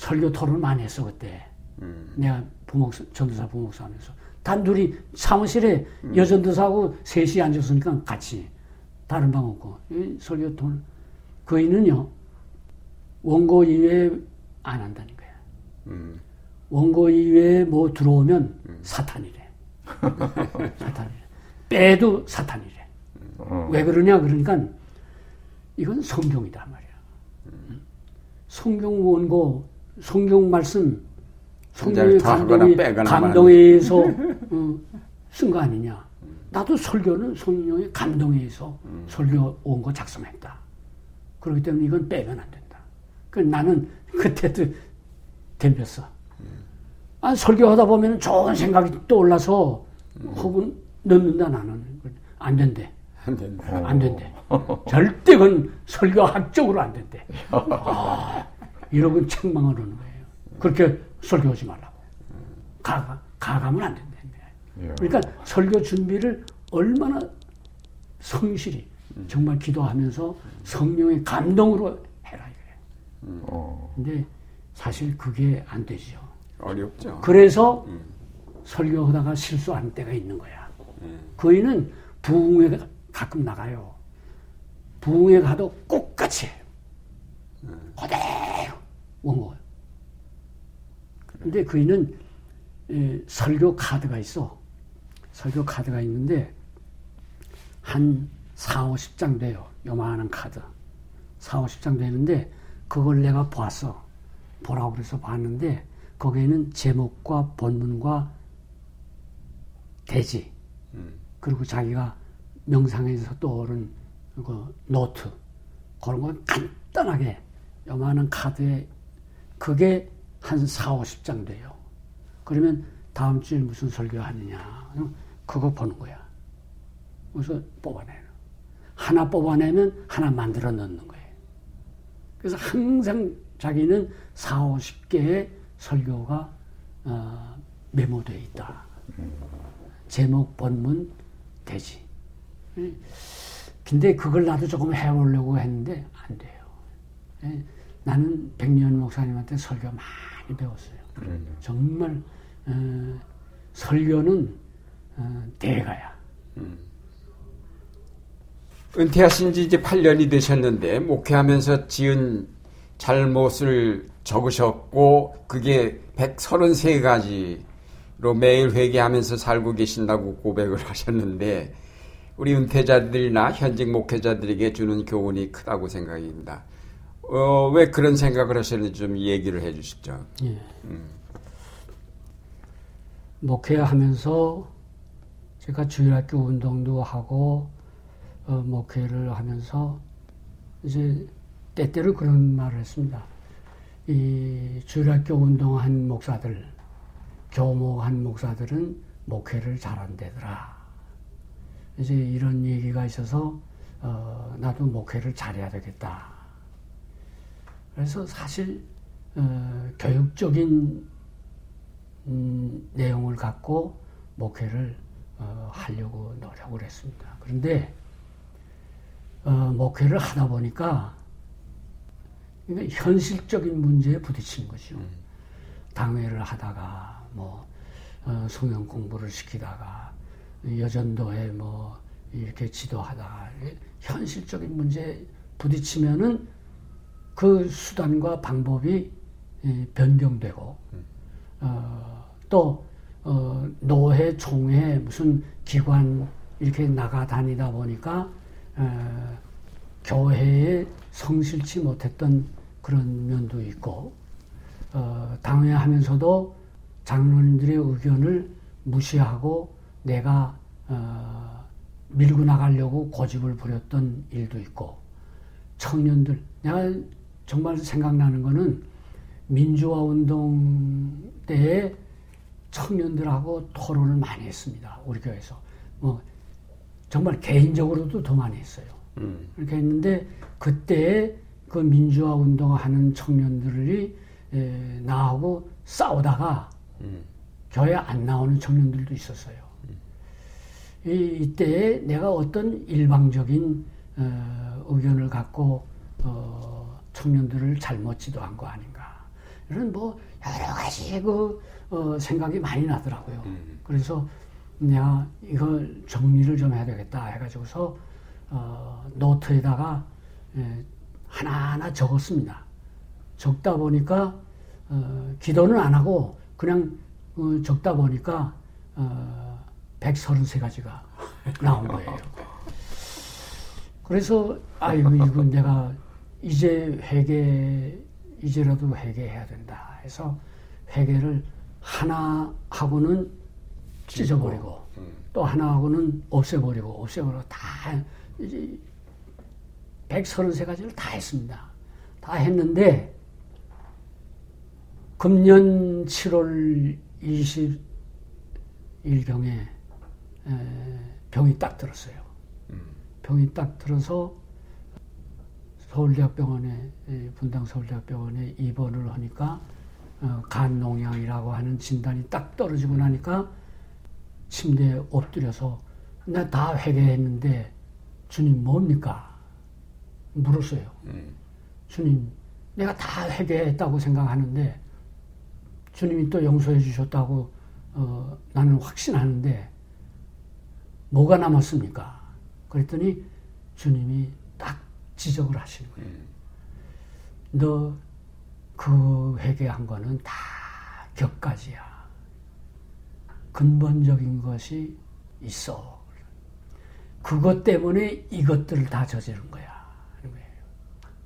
설교 토론을 많이 했어, 그때. 음. 내가 부목사, 전도사 부목사 하면서. 단둘이 사무실에 여전도사하고 셋이 앉았으니까 같이. 다른 방 없고. 이 설교 토론. 그이는요, 원고 이외에 안 한다는 거야. 음. 원고 이외에 뭐 들어오면 사탄이래. 사탄이래. 빼도 사탄이래. 어. 왜 그러냐 그러니까 이건 성경이다 말이야. 성경 원고, 성경 말씀, 성경의 감동이 감동에 의해서 어, 쓴거 아니냐. 나도 설교는 성령의 감동에 의해서 설교 원고 작성했다. 그렇기 때문에 이건 빼면 안 된다. 그 나는 그때도 덤볐어. 아, 설교하다 보면 좋은 생각이 떠올라서 혹은 넣는다 나는. 안 된대. 안 된다. 안 된대. 절대 그건 설교학적으로 안 된대. 아, 이러고 책망을 하는 거예요. 그렇게 설교하지 말라고. 가가, 가가면 안 된다. 예. 그러니까 설교 준비를 얼마나 성실히 정말 기도하면서 성령의 감동으로 해라 이거예요. 어. 근데 사실 그게 안 되죠. 어렵죠. 그래서 설교하다가 실수하는 때가 있는 거야. 그이는 부흥회 가끔 나가요. 부흥회 가도 똑같이 해요. 그대로 원고. 근데 그이는 에, 설교 카드가 있어. 설교 카드가 있는데 한 4, 50장 돼요. 요만한 카드. 4, 50장 되는데 그걸 내가 봤어. 보라고 그래서 봤는데 거기에는 제목과 본문과 대지 그리고 자기가 명상에서 떠오른 그 노트 그런 거 간단하게 요만한 카드에 그게 한 4, 50장 돼요. 그러면 다음 주에 무슨 설교 하느냐 그럼 그거 보는 거야. 그래서 뽑아내요. 하나 뽑아내면 하나 만들어 넣는 거예요. 그래서 항상 자기는 4, 50개의 설교가 어, 메모되어 있다. 제목, 본문, 대지. 근데 그걸 나도 조금 해보려고 했는데 안 돼요. 예, 나는 백년 목사님한테 설교 많이 배웠어요. 정말 어, 설교는 어, 대가야. 은퇴하신 지 이제 8년이 되셨는데 목회하면서 지은 잘못을 적으셨고 그게 133가지로 매일 회개하면서 살고 계신다고 고백을 하셨는데 우리 은퇴자들이나 현직 목회자들에게 주는 교훈이 크다고 생각입니다. 어, 왜 그런 생각을 하셨는지 좀 얘기를 해 주시죠. 예. 목회하면서 제가 주일학교 운동도 하고 어, 목회를 하면서 이제 때때로 그런 말을 했습니다. 이 주일학교 운동한 목사들, 교목한 목사들은 목회를 잘한대더라. 이제 이런 얘기가 있어서 어, 나도 목회를 잘해야 되겠다. 그래서 사실 어, 교육적인 음, 내용을 갖고 목회를 어, 하려고 노력을 했습니다. 그런데 어, 목회를 하다 보니까 이게 현실적인 문제에 부딪히는 거죠. 당회를 하다가 뭐 어, 성경 공부를 시키다가 여전도에 뭐 이렇게 지도하다가 현실적인 문제에 부딪히면은 그 수단과 방법이 예, 변경되고 어, 또 어, 노회, 총회 무슨 기관 이렇게 나가 다니다 보니까 어, 교회에 성실치 못했던 그런 면도 있고 어, 당회하면서도 장로님들의 의견을 무시하고 내가 어, 밀고 나가려고 고집을 부렸던 일도 있고 청년들 내가 정말 생각나는 거는 민주화 운동 때에 청년들하고 토론을 많이 했습니다. 우리 교회에서. 뭐, 정말 개인적으로도 더 많이 했어요. 음. 그렇게 했는데, 그때 그 민주화 운동하는 청년들이 에, 나하고 싸우다가 음. 교회 안 나오는 청년들도 있었어요. 음. 이, 이때에 내가 어떤 일방적인 어, 의견을 갖고 어, 청년들을 잘못 지도한 거 아닌가. 이런 뭐 여러 가지 그 어, 생각이 많이 나더라고요. 음. 그래서 내가 이걸 정리를 좀 해야 되겠다 해가지고서 어, 노트에다가 예, 하나하나 적었습니다. 적다 보니까 어, 기도는 안 하고 그냥 어, 적다 보니까 어, 133가지가 나온 거예요. 그래서 아이고 이건 내가 이제 회개 이제라도 회개해야 된다 해서 회개를 하나 하고는 찢어버리고 음. 또 하나 하고는 없애버리고 없애버리고 다 이제 133가지를 다 했습니다. 다 했는데 금년 7월 20일경에 병이 딱 들었어요. 음. 병이 딱 들어서 서울대학병원에 분당 서울대학병원에 입원을 하니까 어, 간농양이라고 하는 진단이 딱 떨어지고 나니까 침대에 엎드려서 나 다 회개했는데 주님 뭡니까? 물었어요. 음. 주님 내가 다 회개했다고 생각하는데 주님이 또 용서해 주셨다고 어, 나는 확신하는데 뭐가 남았습니까? 그랬더니 주님이 지적을 하시는 거예요. 너 그 회개한 거는 다 격가지야. 근본적인 것이 있어. 그것 때문에 이것들을 다 저지른 거야.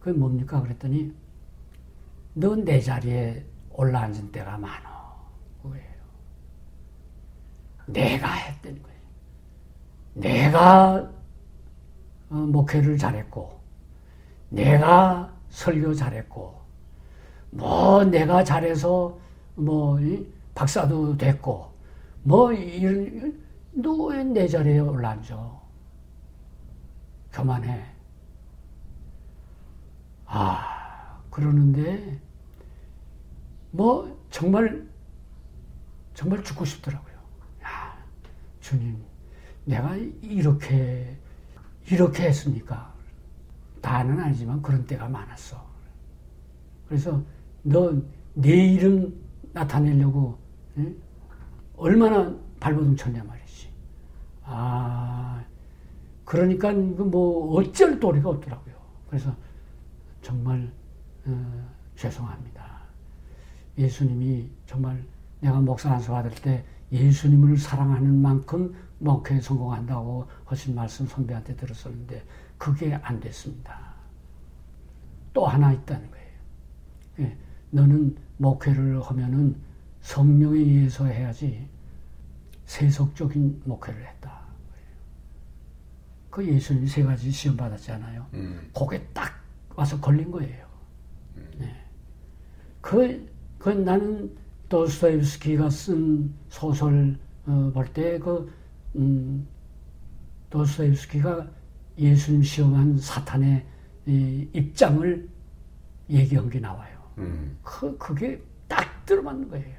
그게 뭡니까? 그랬더니 너 내 자리에 올라앉은 때가 많어. 그거예요. 내가 했던 거예요. 내가 어, 목회를 잘했고 내가 설교 잘했고, 뭐 내가 잘해서 뭐 박사도 됐고, 뭐 이런 너왜 내 자리에 올라앉아? 교만해. 아 그러는데 뭐 정말 정말 죽고 싶더라고요. 야, 주님, 내가 이렇게 이렇게 했습니까? 다는 아니지만 그런 때가 많았어. 그래서 너 내 이름 나타내려고 에? 얼마나 발버둥 쳤냐 말이지. 아, 그러니까 그뭐 어쩔 도리가 없더라고요. 그래서 정말 어, 죄송합니다. 예수님이 정말 내가 목사 안수 받을 때 예수님을 사랑하는 만큼 목회에 성공한다고 하신 말씀 선배한테 들었었는데 그게 안 됐습니다. 또 하나 있다는 거예요. 예, 너는 목회를 하면은 성령에 의해서 해야지 세속적인 목회를 했다. 그 예수님 세 가지 시험 받았잖아요. 음. 그게 딱 와서 걸린 거예요. 음. 네. 그, 그 나는 도스토옙스키가 쓴 소설 어, 볼때 그, 음, 도스토옙스키가 예수님 시험한 사탄의 입장을 얘기한 게 나와요. 음. 그, 그게 딱 들어맞는 거예요.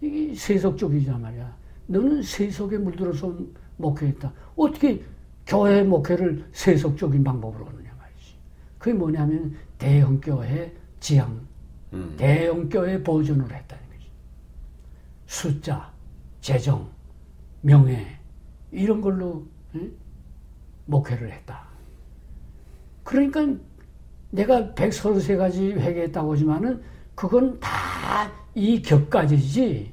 이게 세속적이란 말이야. 너는 세속에 물들어서 목회했다. 어떻게 교회 목회를 세속적인 방법으로 하느냐 말이지. 그게 뭐냐면 대형교회 지향, 음. 대형교회 보존을 했다는 거지. 숫자, 재정, 명예, 이런 걸로 응? 목회를 했다. 그러니까 내가 133가지 회개했다고 하지만은 그건 다 이 격가지지.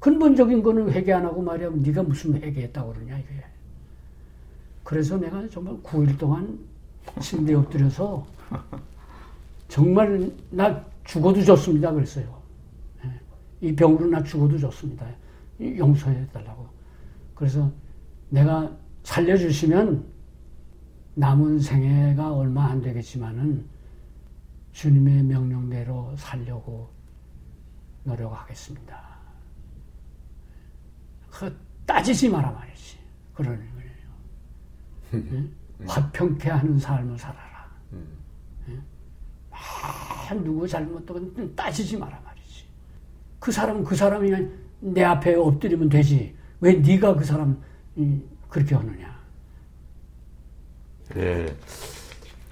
근본적인 거는 회개 안 하고 말이야. 네가 무슨 회개했다고 그러냐 이게. 그래서 내가 정말 9일 동안 침대에 엎드려서 정말 나 죽어도 좋습니다. 그랬어요. 예. 이 병으로 나 죽어도 좋습니다. 용서해 달라고. 그래서 내가 살려주시면 남은 생애가 얼마 안 되겠지만은 주님의 명령대로 살려고 노력하겠습니다. 그 따지지 마라 말이지. 그러는 거예요. 응? 화평케 하는 삶을 살아라. 응? 아, 누구 잘못도 따지지 마라 말이지. 그 사람은 그 사람이 내 앞에 엎드리면 되지. 왜 네가 그 사람 그렇게 하느냐. 예.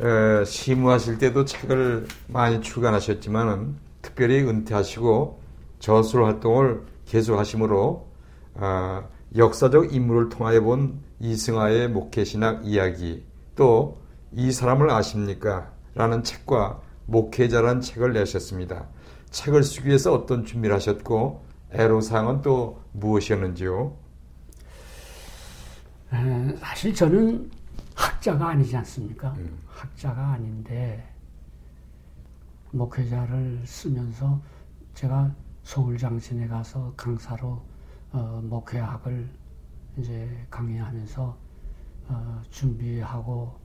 에, 시무하실 때도 책을 많이 출간하셨지만은 특별히 은퇴하시고 저술 활동을 계속하심으로 아, 역사적 인물을 통하여 본 이승하의 목회신학 이야기 또 이 사람을 아십니까? 라는 책과 목회자라는 책을 내셨습니다. 책을 쓰기 위해서 어떤 준비를 하셨고 애로사항은 또 무엇이었는지요? 에, 사실 저는 학자가 아니지 않습니까? 음. 학자가 아닌데 목회자를 쓰면서 제가 서울장신에 가서 강사로 어, 목회학을 이제 강의하면서 어, 준비하고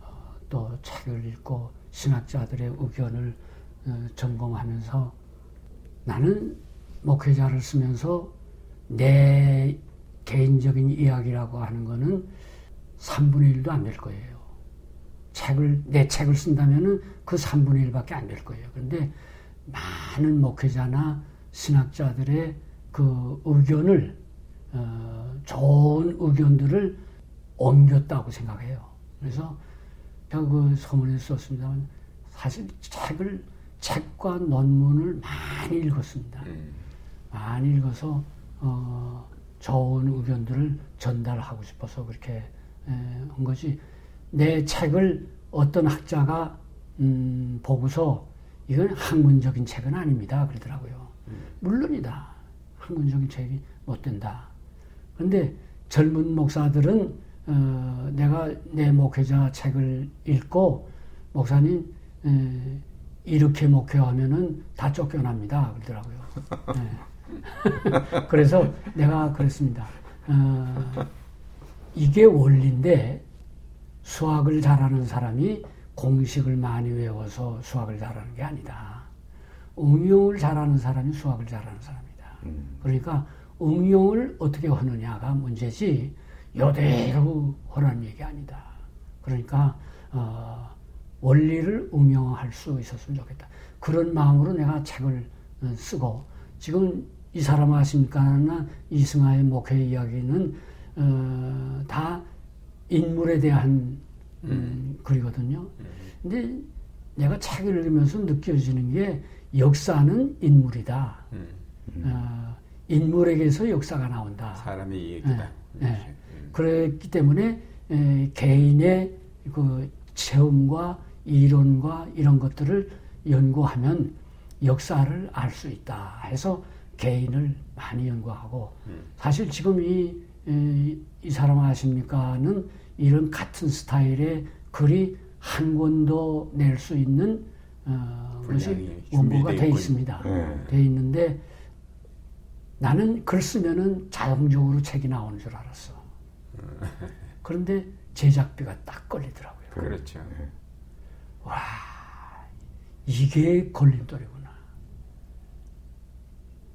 어, 또 책을 읽고 신학자들의 의견을 어, 점검하면서 나는 목회자를 쓰면서 내 개인적인 이야기라고 하는 거는 3분의 1도 안 될 거예요. 책을, 내 책을 쓴다면은 그 3분의 1밖에 안 될 거예요. 그런데 많은 목회자나 신학자들의 그 의견을, 어, 좋은 의견들을 옮겼다고 생각해요. 그래서 제가 그 서문에 썼습니다만 사실 책을, 책과 논문을 많이 읽었습니다. 음. 많이 읽어서, 어, 좋은 의견들을 전달하고 싶어서 그렇게 한 것이 내 책을 어떤 학자가 음, 보고서 이건 학문적인 책은 아닙니다. 그러더라고요. 물론이다. 학문적인 책이 못 된다. 그런데 젊은 목사들은 어, 내가 내 목회자 책을 읽고 목사님 에, 이렇게 목회하면은 다 쫓겨납니다. 그러더라고요. 네. 그래서 내가 그랬습니다. 어, 이게 원리인데 수학을 잘하는 사람이 공식을 많이 외워서 수학을 잘하는 게 아니다. 응용을 잘하는 사람이 수학을 잘하는 사람이다. 음. 그러니까 응용을 어떻게 하느냐가 문제지 여대로 하라는 얘기 아니다. 그러니까 어, 원리를 응용할 수 있었으면 좋겠다. 그런 마음으로 내가 책을 어, 쓰고 지금 이 사람 아십니까? 이승하의 목회 이야기는 어, 다 인물에 대한 음, 음. 글이거든요. 음. 근데 내가 책을 읽으면서 느껴지는 게 역사는 인물이다. 음. 어, 인물에게서 역사가 나온다. 사람의 얘기다. 네, 네. 그렇기 때문에 에, 개인의 그 체험과 이론과 이런 것들을 연구하면 역사를 알 수 있다 해서 개인을 많이 연구하고 음. 사실 지금 이이 사람 아십니까는 이런 같은 스타일의 글이 한 권도 낼 수 있는 어, 것이 원고가 돼 있습니다. 네. 돼 있는데 나는 글 쓰면은 자동적으로 책이 나오는 줄 알았어. 그런데 제작비가 딱 걸리더라고요. 그렇죠. 네. 와 이게 걸림돌이구나.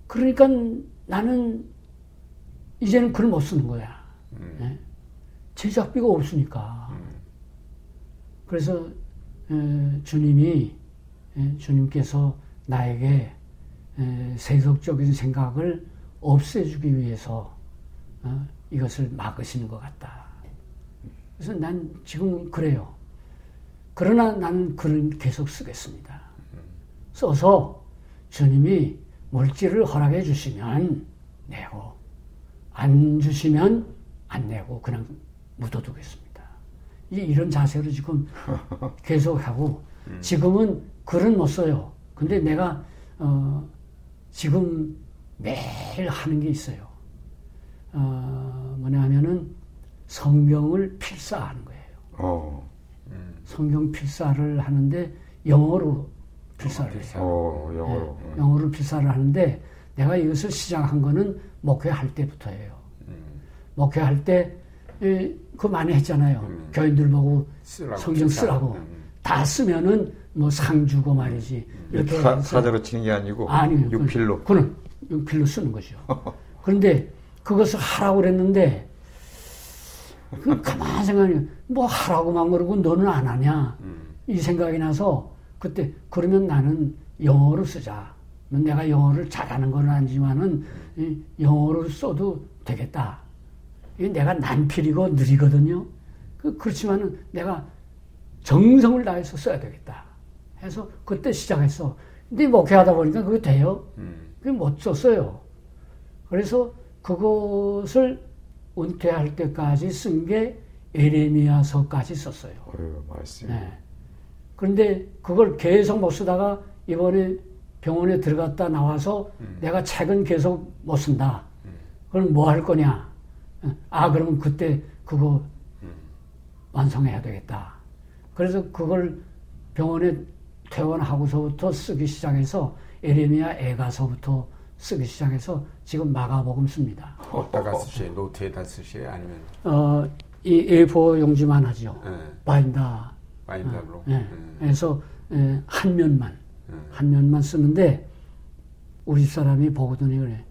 그러니까 나는 이제는 글못 쓰는 거야. 음. 네? 제작비가 없으니까. 음. 그래서 에, 주님이 에, 주님께서 나에게 에, 세속적인 생각을 없애주기 위해서 어, 이것을 막으시는 것 같다. 그래서 난 지금 그래요. 그러나 나는 글을 계속 쓰겠습니다. 써서 주님이 물질을 허락해 주시면 내고 안 주시면 안 내고 그냥 묻어두겠습니다. 이런 자세로 지금 계속하고 음. 지금은 글은 못 써요. 근데 내가 어, 지금 매일 하는 게 있어요. 어, 뭐냐 하면은 성경을 필사하는 거예요. 어. 음. 성경 필사를 하는데 영어로 필사를 했어요. 오, 영어로. 예, 영어로 필사를 하는데 내가 이것을 시작한 거는 목회할 때부터예요. 목회할 때 그 많이 했잖아요. 교인들 보고 쓰라고, 성경 필사. 쓰라고 음. 다 쓰면은 뭐 상 주고 말이지 이렇게 타, 해서 타자로 치는 게 아니고 아니요. 육필로. 그는 육필로 쓰는 거죠. 그런데 그것을 하라고 그랬는데 그 가만히 생각해 뭐 하라고만 그러고 너는 안 하냐 이 생각이 나서 그때 그러면 나는 영어로 쓰자. 내가 영어를 잘하는 건 아니지만은 이 영어로 써도 되겠다. 내가 난필이고 느리거든요. 그 그렇지만은 내가 정성을 다해서 써야 되겠다. 해서 그때 시작했어. 근데 목회하다 보니까 그게 돼요. 그게 못 썼어요. 그래서 그것을 은퇴할 때까지 쓴 게 에레미야서까지 썼어요. 어휴, 말씀. 네. 그런데 그걸 계속 못 쓰다가 이번에 병원에 들어갔다 나와서 내가 책은 계속 못 쓴다. 그럼 뭐 할 거냐? 아, 그러면 그때 그거 완성해야 되겠다. 그래서 그걸 병원에 퇴원하고서부터 쓰기 시작해서 에레미야 애가서부터 쓰기 시작해서 지금 마가복음 씁니다. 어디다가 쓰시요 노트에다 쓰시요 아니면 어, 이 A4 용지만 하죠. 예, 바인다. 바인더로. 예. 음. 그래서 예, 한 면만 음. 한 면만 쓰는데 우리 사람이 보거든요 그래.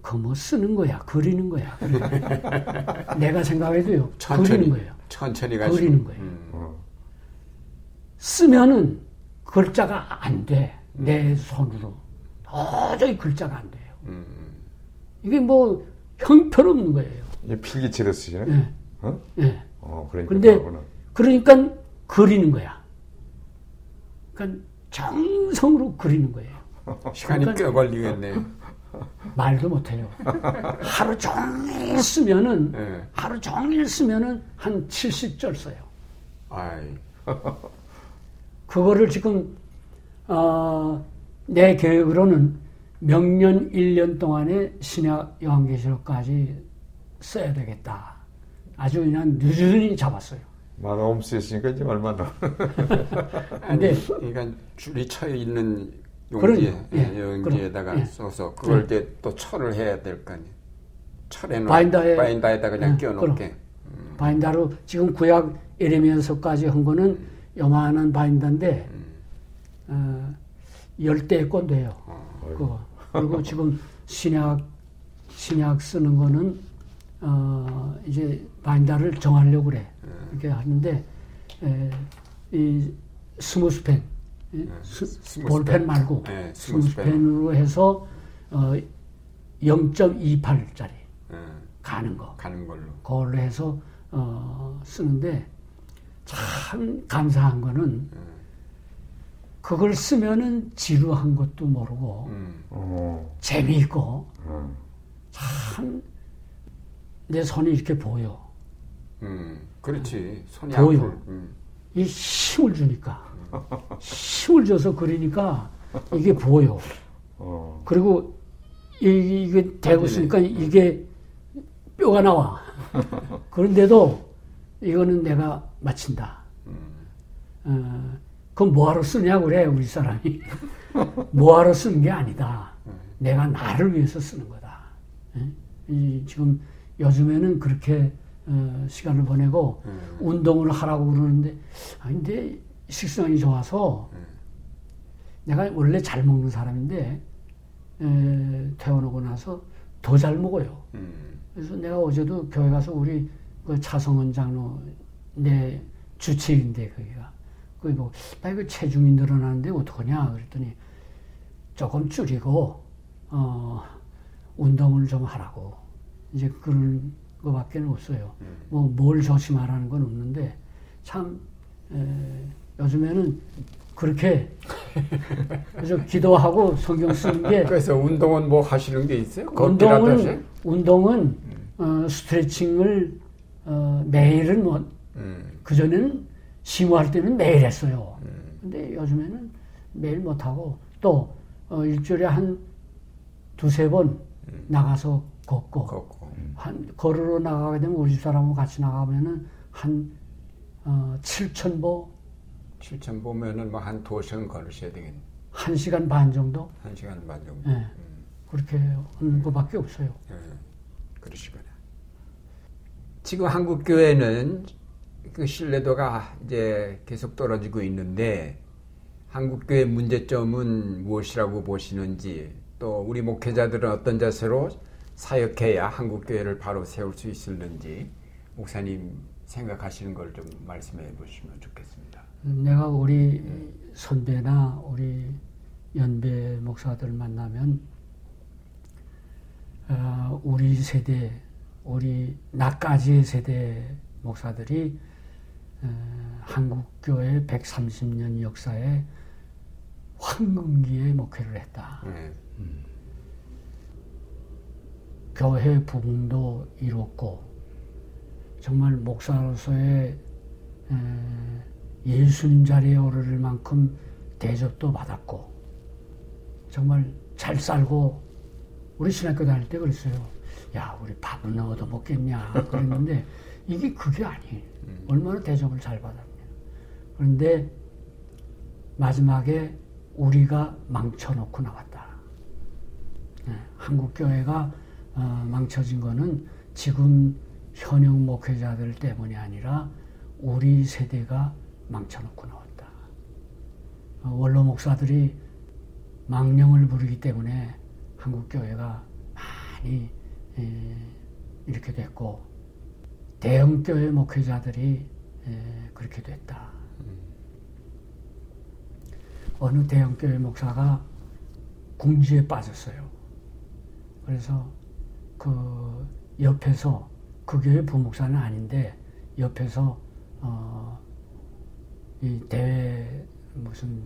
그 뭐 쓰는 거야, 그리는 거야. 내가 생각해도요, 그리는 거예요. 천천히 가시고. 그리는 거예요. 음. 어. 쓰면은 글자가 안 돼. 내 손으로. 도저히 글자가 안 돼요. 음. 이게 뭐 형편없는 거예요. 이게 필기체로 쓰시네. 예. 어? 예. 어, 그러니까. 근데 그거구나. 그러니까 그리는 거야. 그러니까 정성으로 그리는 거예요. 시간이 그러니까- 꽤 걸리겠네. 말도 못해요. 하루 종일 쓰면은 예. 하루 종일 쓰면은 한 70절 써요. 아이. 그거를 지금 어, 내 계획으로는 명년 1년 동안에 신약 요한계시록까지 써야 되겠다. 아주 그냥 늦은히 잡았어요. 마가옴 쓰였으니까 이제 얼마나. 아니, 근데- 그러니까 줄이 쳐 있는 용지에 예, 예, 용지에다가 예. 써서 그걸 예. 이제 또 철을 해야 될 거 아니에요. 철에는 바인더에- 바인더에다 그냥 예, 끼워놓게. 바인다로 지금 구약 에레미야서까지 한 거는 요만한 바인다인데 어, 열대 건데요. 그거. 그리고 지금 신약 신약 쓰는 거는 어, 이제 바인다를 정하려고 그래. 이렇게 하는데 에, 이 smooth펜 이 스- smooth펜. 볼펜 말고 네, smooth펜. smooth펜으로 해서 어, 0.28짜리 예, 가는 거. 가는 걸로. 그걸로 해서 어, 쓰는데 참 감사한 거는 그걸 쓰면은 지루한 것도 모르고 음. 어. 재미있고 어. 참 내 손이 이렇게 보여. 음. 그렇지. 손이 보여. 음. 이 힘을 주니까 힘을 줘서 그리니까 이게 보여. 어. 그리고 이- 이게 대고 있으니까 이게 뼈가 나와. 그런데도 이거는 내가 마친다. 어, 그럼 뭐하러 쓰냐고 그래, 우리 사람이. 뭐하러 쓰는 게 아니다. 내가 나를 위해서 쓰는 거다. 예? 이 지금 요즘에는 그렇게 어, 시간을 보내고 운동을 하라고 그러는데, 아, 근데 식성이 좋아서 내가 원래 잘 먹는 사람인데, 에, 퇴원하고 나서 더 잘 먹어요. 음. 그래서 내가 어제도 교회 가서 우리 그 차성원 장로 내 주치인데 거기가. 거기 보고 나 이거 체중이 늘어나는데 어떡하냐? 그랬더니 조금 줄이고 어 운동을 좀 하라고 이제 그런 거밖에 없어요. 뭐 뭘 조심하라는 건 없는데 참 에, 요즘에는 그렇게 그래서 기도하고 성경 쓰는 게 그래서 운동은 뭐 하시는 게 있어요? 운동은 운동은 어, 스트레칭을 어, 매일은 뭐 음. 그전에는 심호할 때는 매일 했어요. 근데 요즘에는 매일 못 하고 또 어, 일주일에 한 두세 번 나가서 걷고 걷고. 한 걸으러 나가게 되면 우리 집 사람하고 같이 나가면은 한 어, 7천 보 7천 보면은 뭐한 두시간 걸으셔야 되겠네. 한 시간 반 정도? 한 시간 반 정도. 네. 그렇게 하는 것밖에 없어요. 네. 그러시구나. 지금 한국 교회는 그 신뢰도가 이제 계속 떨어지고 있는데 한국 교회 문제점은 무엇이라고 보시는지 또 우리 목회자들은 어떤 자세로 사역해야 한국 교회를 바로 세울 수 있을는지 목사님 생각하시는 걸 좀 말씀해 보시면 좋겠습니다. 내가 우리 선배나 우리 연배 목사들 만나면 어, 우리 세대, 우리 나까지의 세대 목사들이 어, 한국 교회 130년 역사에 황금기에 목회를 했다. 네. 교회 부흥도 이뤘고 정말 목사로서의 에, 예수님 자리에 오르를 만큼 대접도 받았고 정말 잘 살고 우리 신학교 다닐 때 그랬어요. 야 우리 밥은 얻어 먹겠냐 그랬는데 이게 그게 아니에요. 얼마나 대접을 잘 받았냐. 그런데 마지막에 우리가 망쳐놓고 나왔다. 네, 한국 교회가 어, 망쳐진 거는 지금 현역 목회자들 때문이 아니라 우리 세대가 망쳐놓고 나왔다. 어, 원로 목사들이 망령을 부르기 때문에 한국 교회가 많이 에, 이렇게 됐고 대형 교회 목회자들이 에, 그렇게 됐다. 어느 대형 교회 목사가 궁지에 빠졌어요. 그래서 그 옆에서 그 교회 부목사는 아닌데 옆에서 어, 이 대회 무슨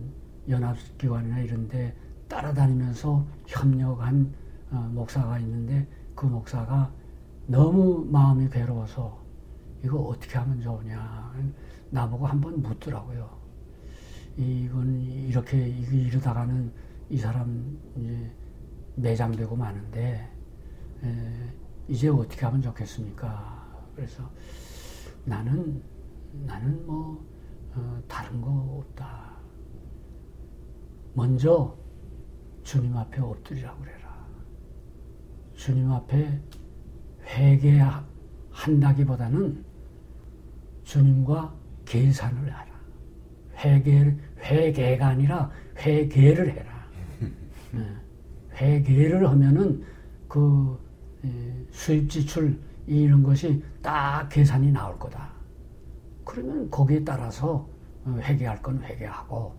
연합기관이나 이런데 따라다니면서 협력한 어, 목사가 있는데 그 목사가 너무 마음이 괴로워서 이거 어떻게 하면 좋으냐 나보고 한번 묻더라고요. 이건 이렇게 이러다가는 이 사람 이제 매장되고 마는데 에, 이제 어떻게 하면 좋겠습니까? 그래서 나는 나는 뭐 어, 다른 거 없다. 먼저 주님 앞에 엎드리라고 그래라. 주님 앞에 회개한다기보다는 주님과 계산을 하라. 회개 회개가 아니라 회개를 해라. 회개를 하면은 그 수입 지출 이런 것이 딱 계산이 나올 거다. 그러면 거기에 따라서 회개할 건 회개하고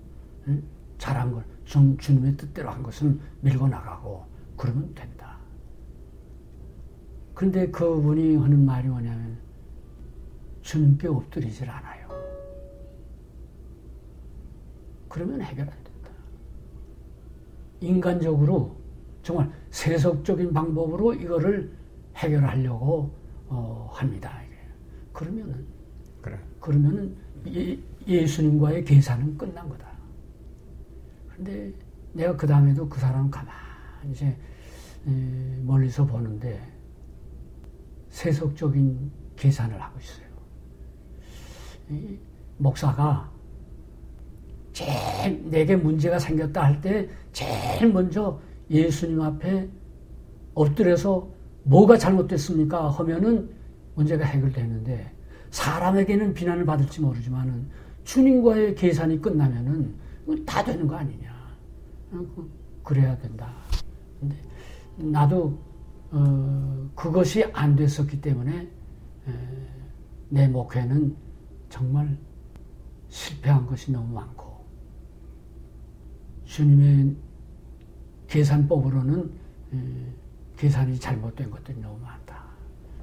잘한 걸 주, 주님의 뜻대로 한 것은 밀고 나가고 그러면 된다. 그런데 그분이 하는 말이 뭐냐면 주님께 엎드리질 않아요. 그러면 해결 안 된다. 인간적으로 정말 세속적인 방법으로 이거를 해결하려고 어, 합니다. 그러면은 그래. 그러면은 예, 예수님과의 계산은 끝난 거다. 근데 내가 그 다음에도 그 사람 가만히 이제 멀리서 보는데 세속적인 계산을 하고 있어요. 목사가 제일 내게 문제가 생겼다 할 때 제일 먼저 예수님 앞에 엎드려서 뭐가 잘못됐습니까? 하면은 문제가 해결되는데 사람에게는 비난을 받을지 모르지만은 주님과의 계산이 끝나면은 다 되는 거 아니냐. 그, 그래야 된다. 근데 나도 어, 그것이 안 됐었기 때문에 에, 내 목회는 정말 실패한 것이 너무 많고 주님의 계산법으로는 에, 계산이 잘못된 것들이 너무 많다.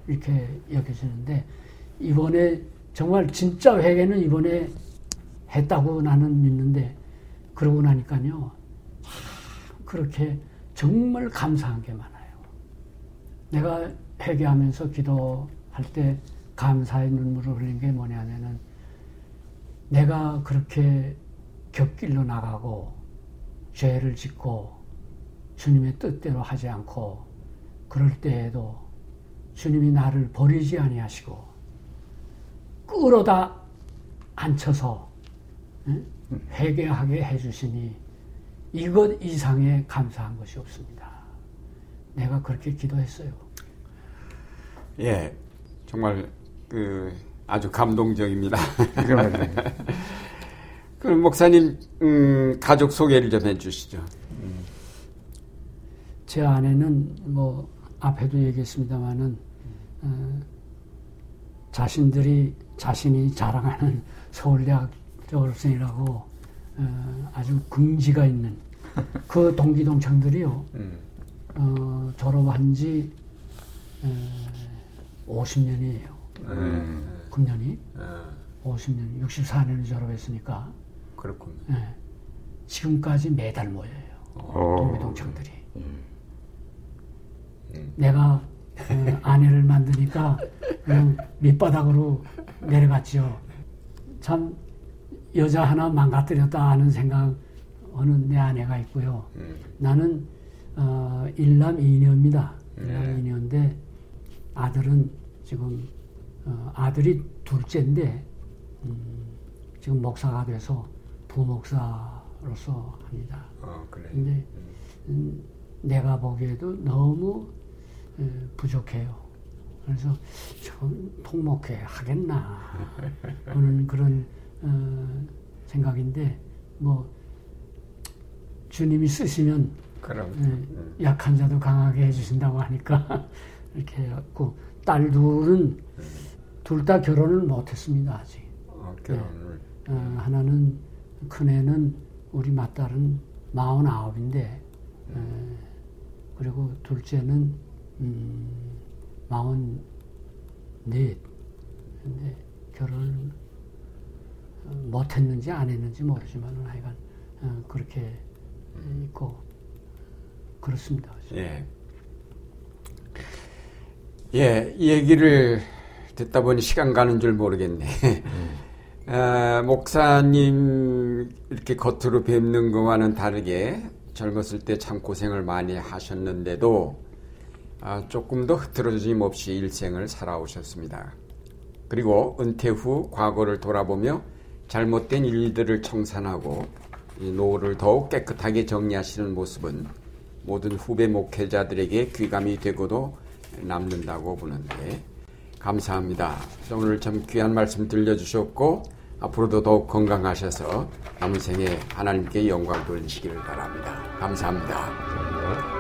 이렇게 여겨지는데 이번에 정말 진짜 회개는 이번에 했다고 나는 믿는데 그러고 나니까요 그렇게 정말 감사한 게 많아요. 내가 회개하면서 기도할 때 감사의 눈물을 흘린 게 뭐냐면은 내가 그렇게 곁길로 나가고 죄를 짓고 주님의 뜻대로 하지 않고 그럴 때에도 주님이 나를 버리지 아니하시고 끌어다 앉혀서 회개하게 해주시니 이것 이상의 감사한 것이 없습니다. 내가 그렇게 기도했어요. 예, 정말 그 아주 감동적입니다. 그럼 목사님 음, 가족 소개를 좀 해주시죠. 제 아내는 뭐 앞에도 얘기했습니다마는 어, 자신들이 자신이 자랑하는 서울대학 졸업생이라고 어, 아주 긍지가 있는 그 동기 동창들이요 음. 어, 졸업한 지 어, 50년이에요. 음. 금년이 아, 50년, 64년에 졸업했으니까 그렇군요. 예, 지금까지 매달 모여요. 동기 동창들이. 내가 어, 아내를 만드니까 그냥 밑바닥으로 내려갔죠. 참 여자 하나 망가뜨렸다 하는 생각은 내 아내가 있고요. 음. 나는 어, 일남 이녀입니다. 일남 이녀인데 아들은 지금 어, 아들이 둘째인데 음, 지금 목사가 돼서 부목사로서 합니다. 어, 그래. 근데 음, 내가 보기에도 너무 에, 부족해요. 그래서 좀 통목해 하겠나 하는 그런 어, 생각인데 뭐 주님이 쓰시면. 예, 약한 자도 강하게 해주신다고 하니까 이렇게 해갖고 딸 둘은 둘 다 결혼을 못했습니다 아직. 어, 결혼을. 어, 하나는 큰 애는 우리 맏딸은 마흔 아홉인데 그리고 둘째는 음, 마흔 넷. 근데 결혼을 어, 못했는지 안 했는지 모르지만 하여간 어, 그렇게 있고 그렇습니다. 예. 예, 이 얘기를 듣다 보니 시간 가는 줄 모르겠네. 아, 목사님 이렇게 겉으로 뵙는 것과는 다르게 젊었을 때 참 고생을 많이 하셨는데도 아, 조금 더 흐트러짐 없이 일생을 살아오셨습니다. 그리고 은퇴 후 과거를 돌아보며 잘못된 일들을 청산하고 이 노후를 더욱 깨끗하게 정리하시는 모습은 모든 후배 목회자들에게 귀감이 되고도 남는다고 보는데 감사합니다. 오늘 참 귀한 말씀 들려주셨고 앞으로도 더욱 건강하셔서 남은 생에 하나님께 영광 돌리시기를 바랍니다. 감사합니다.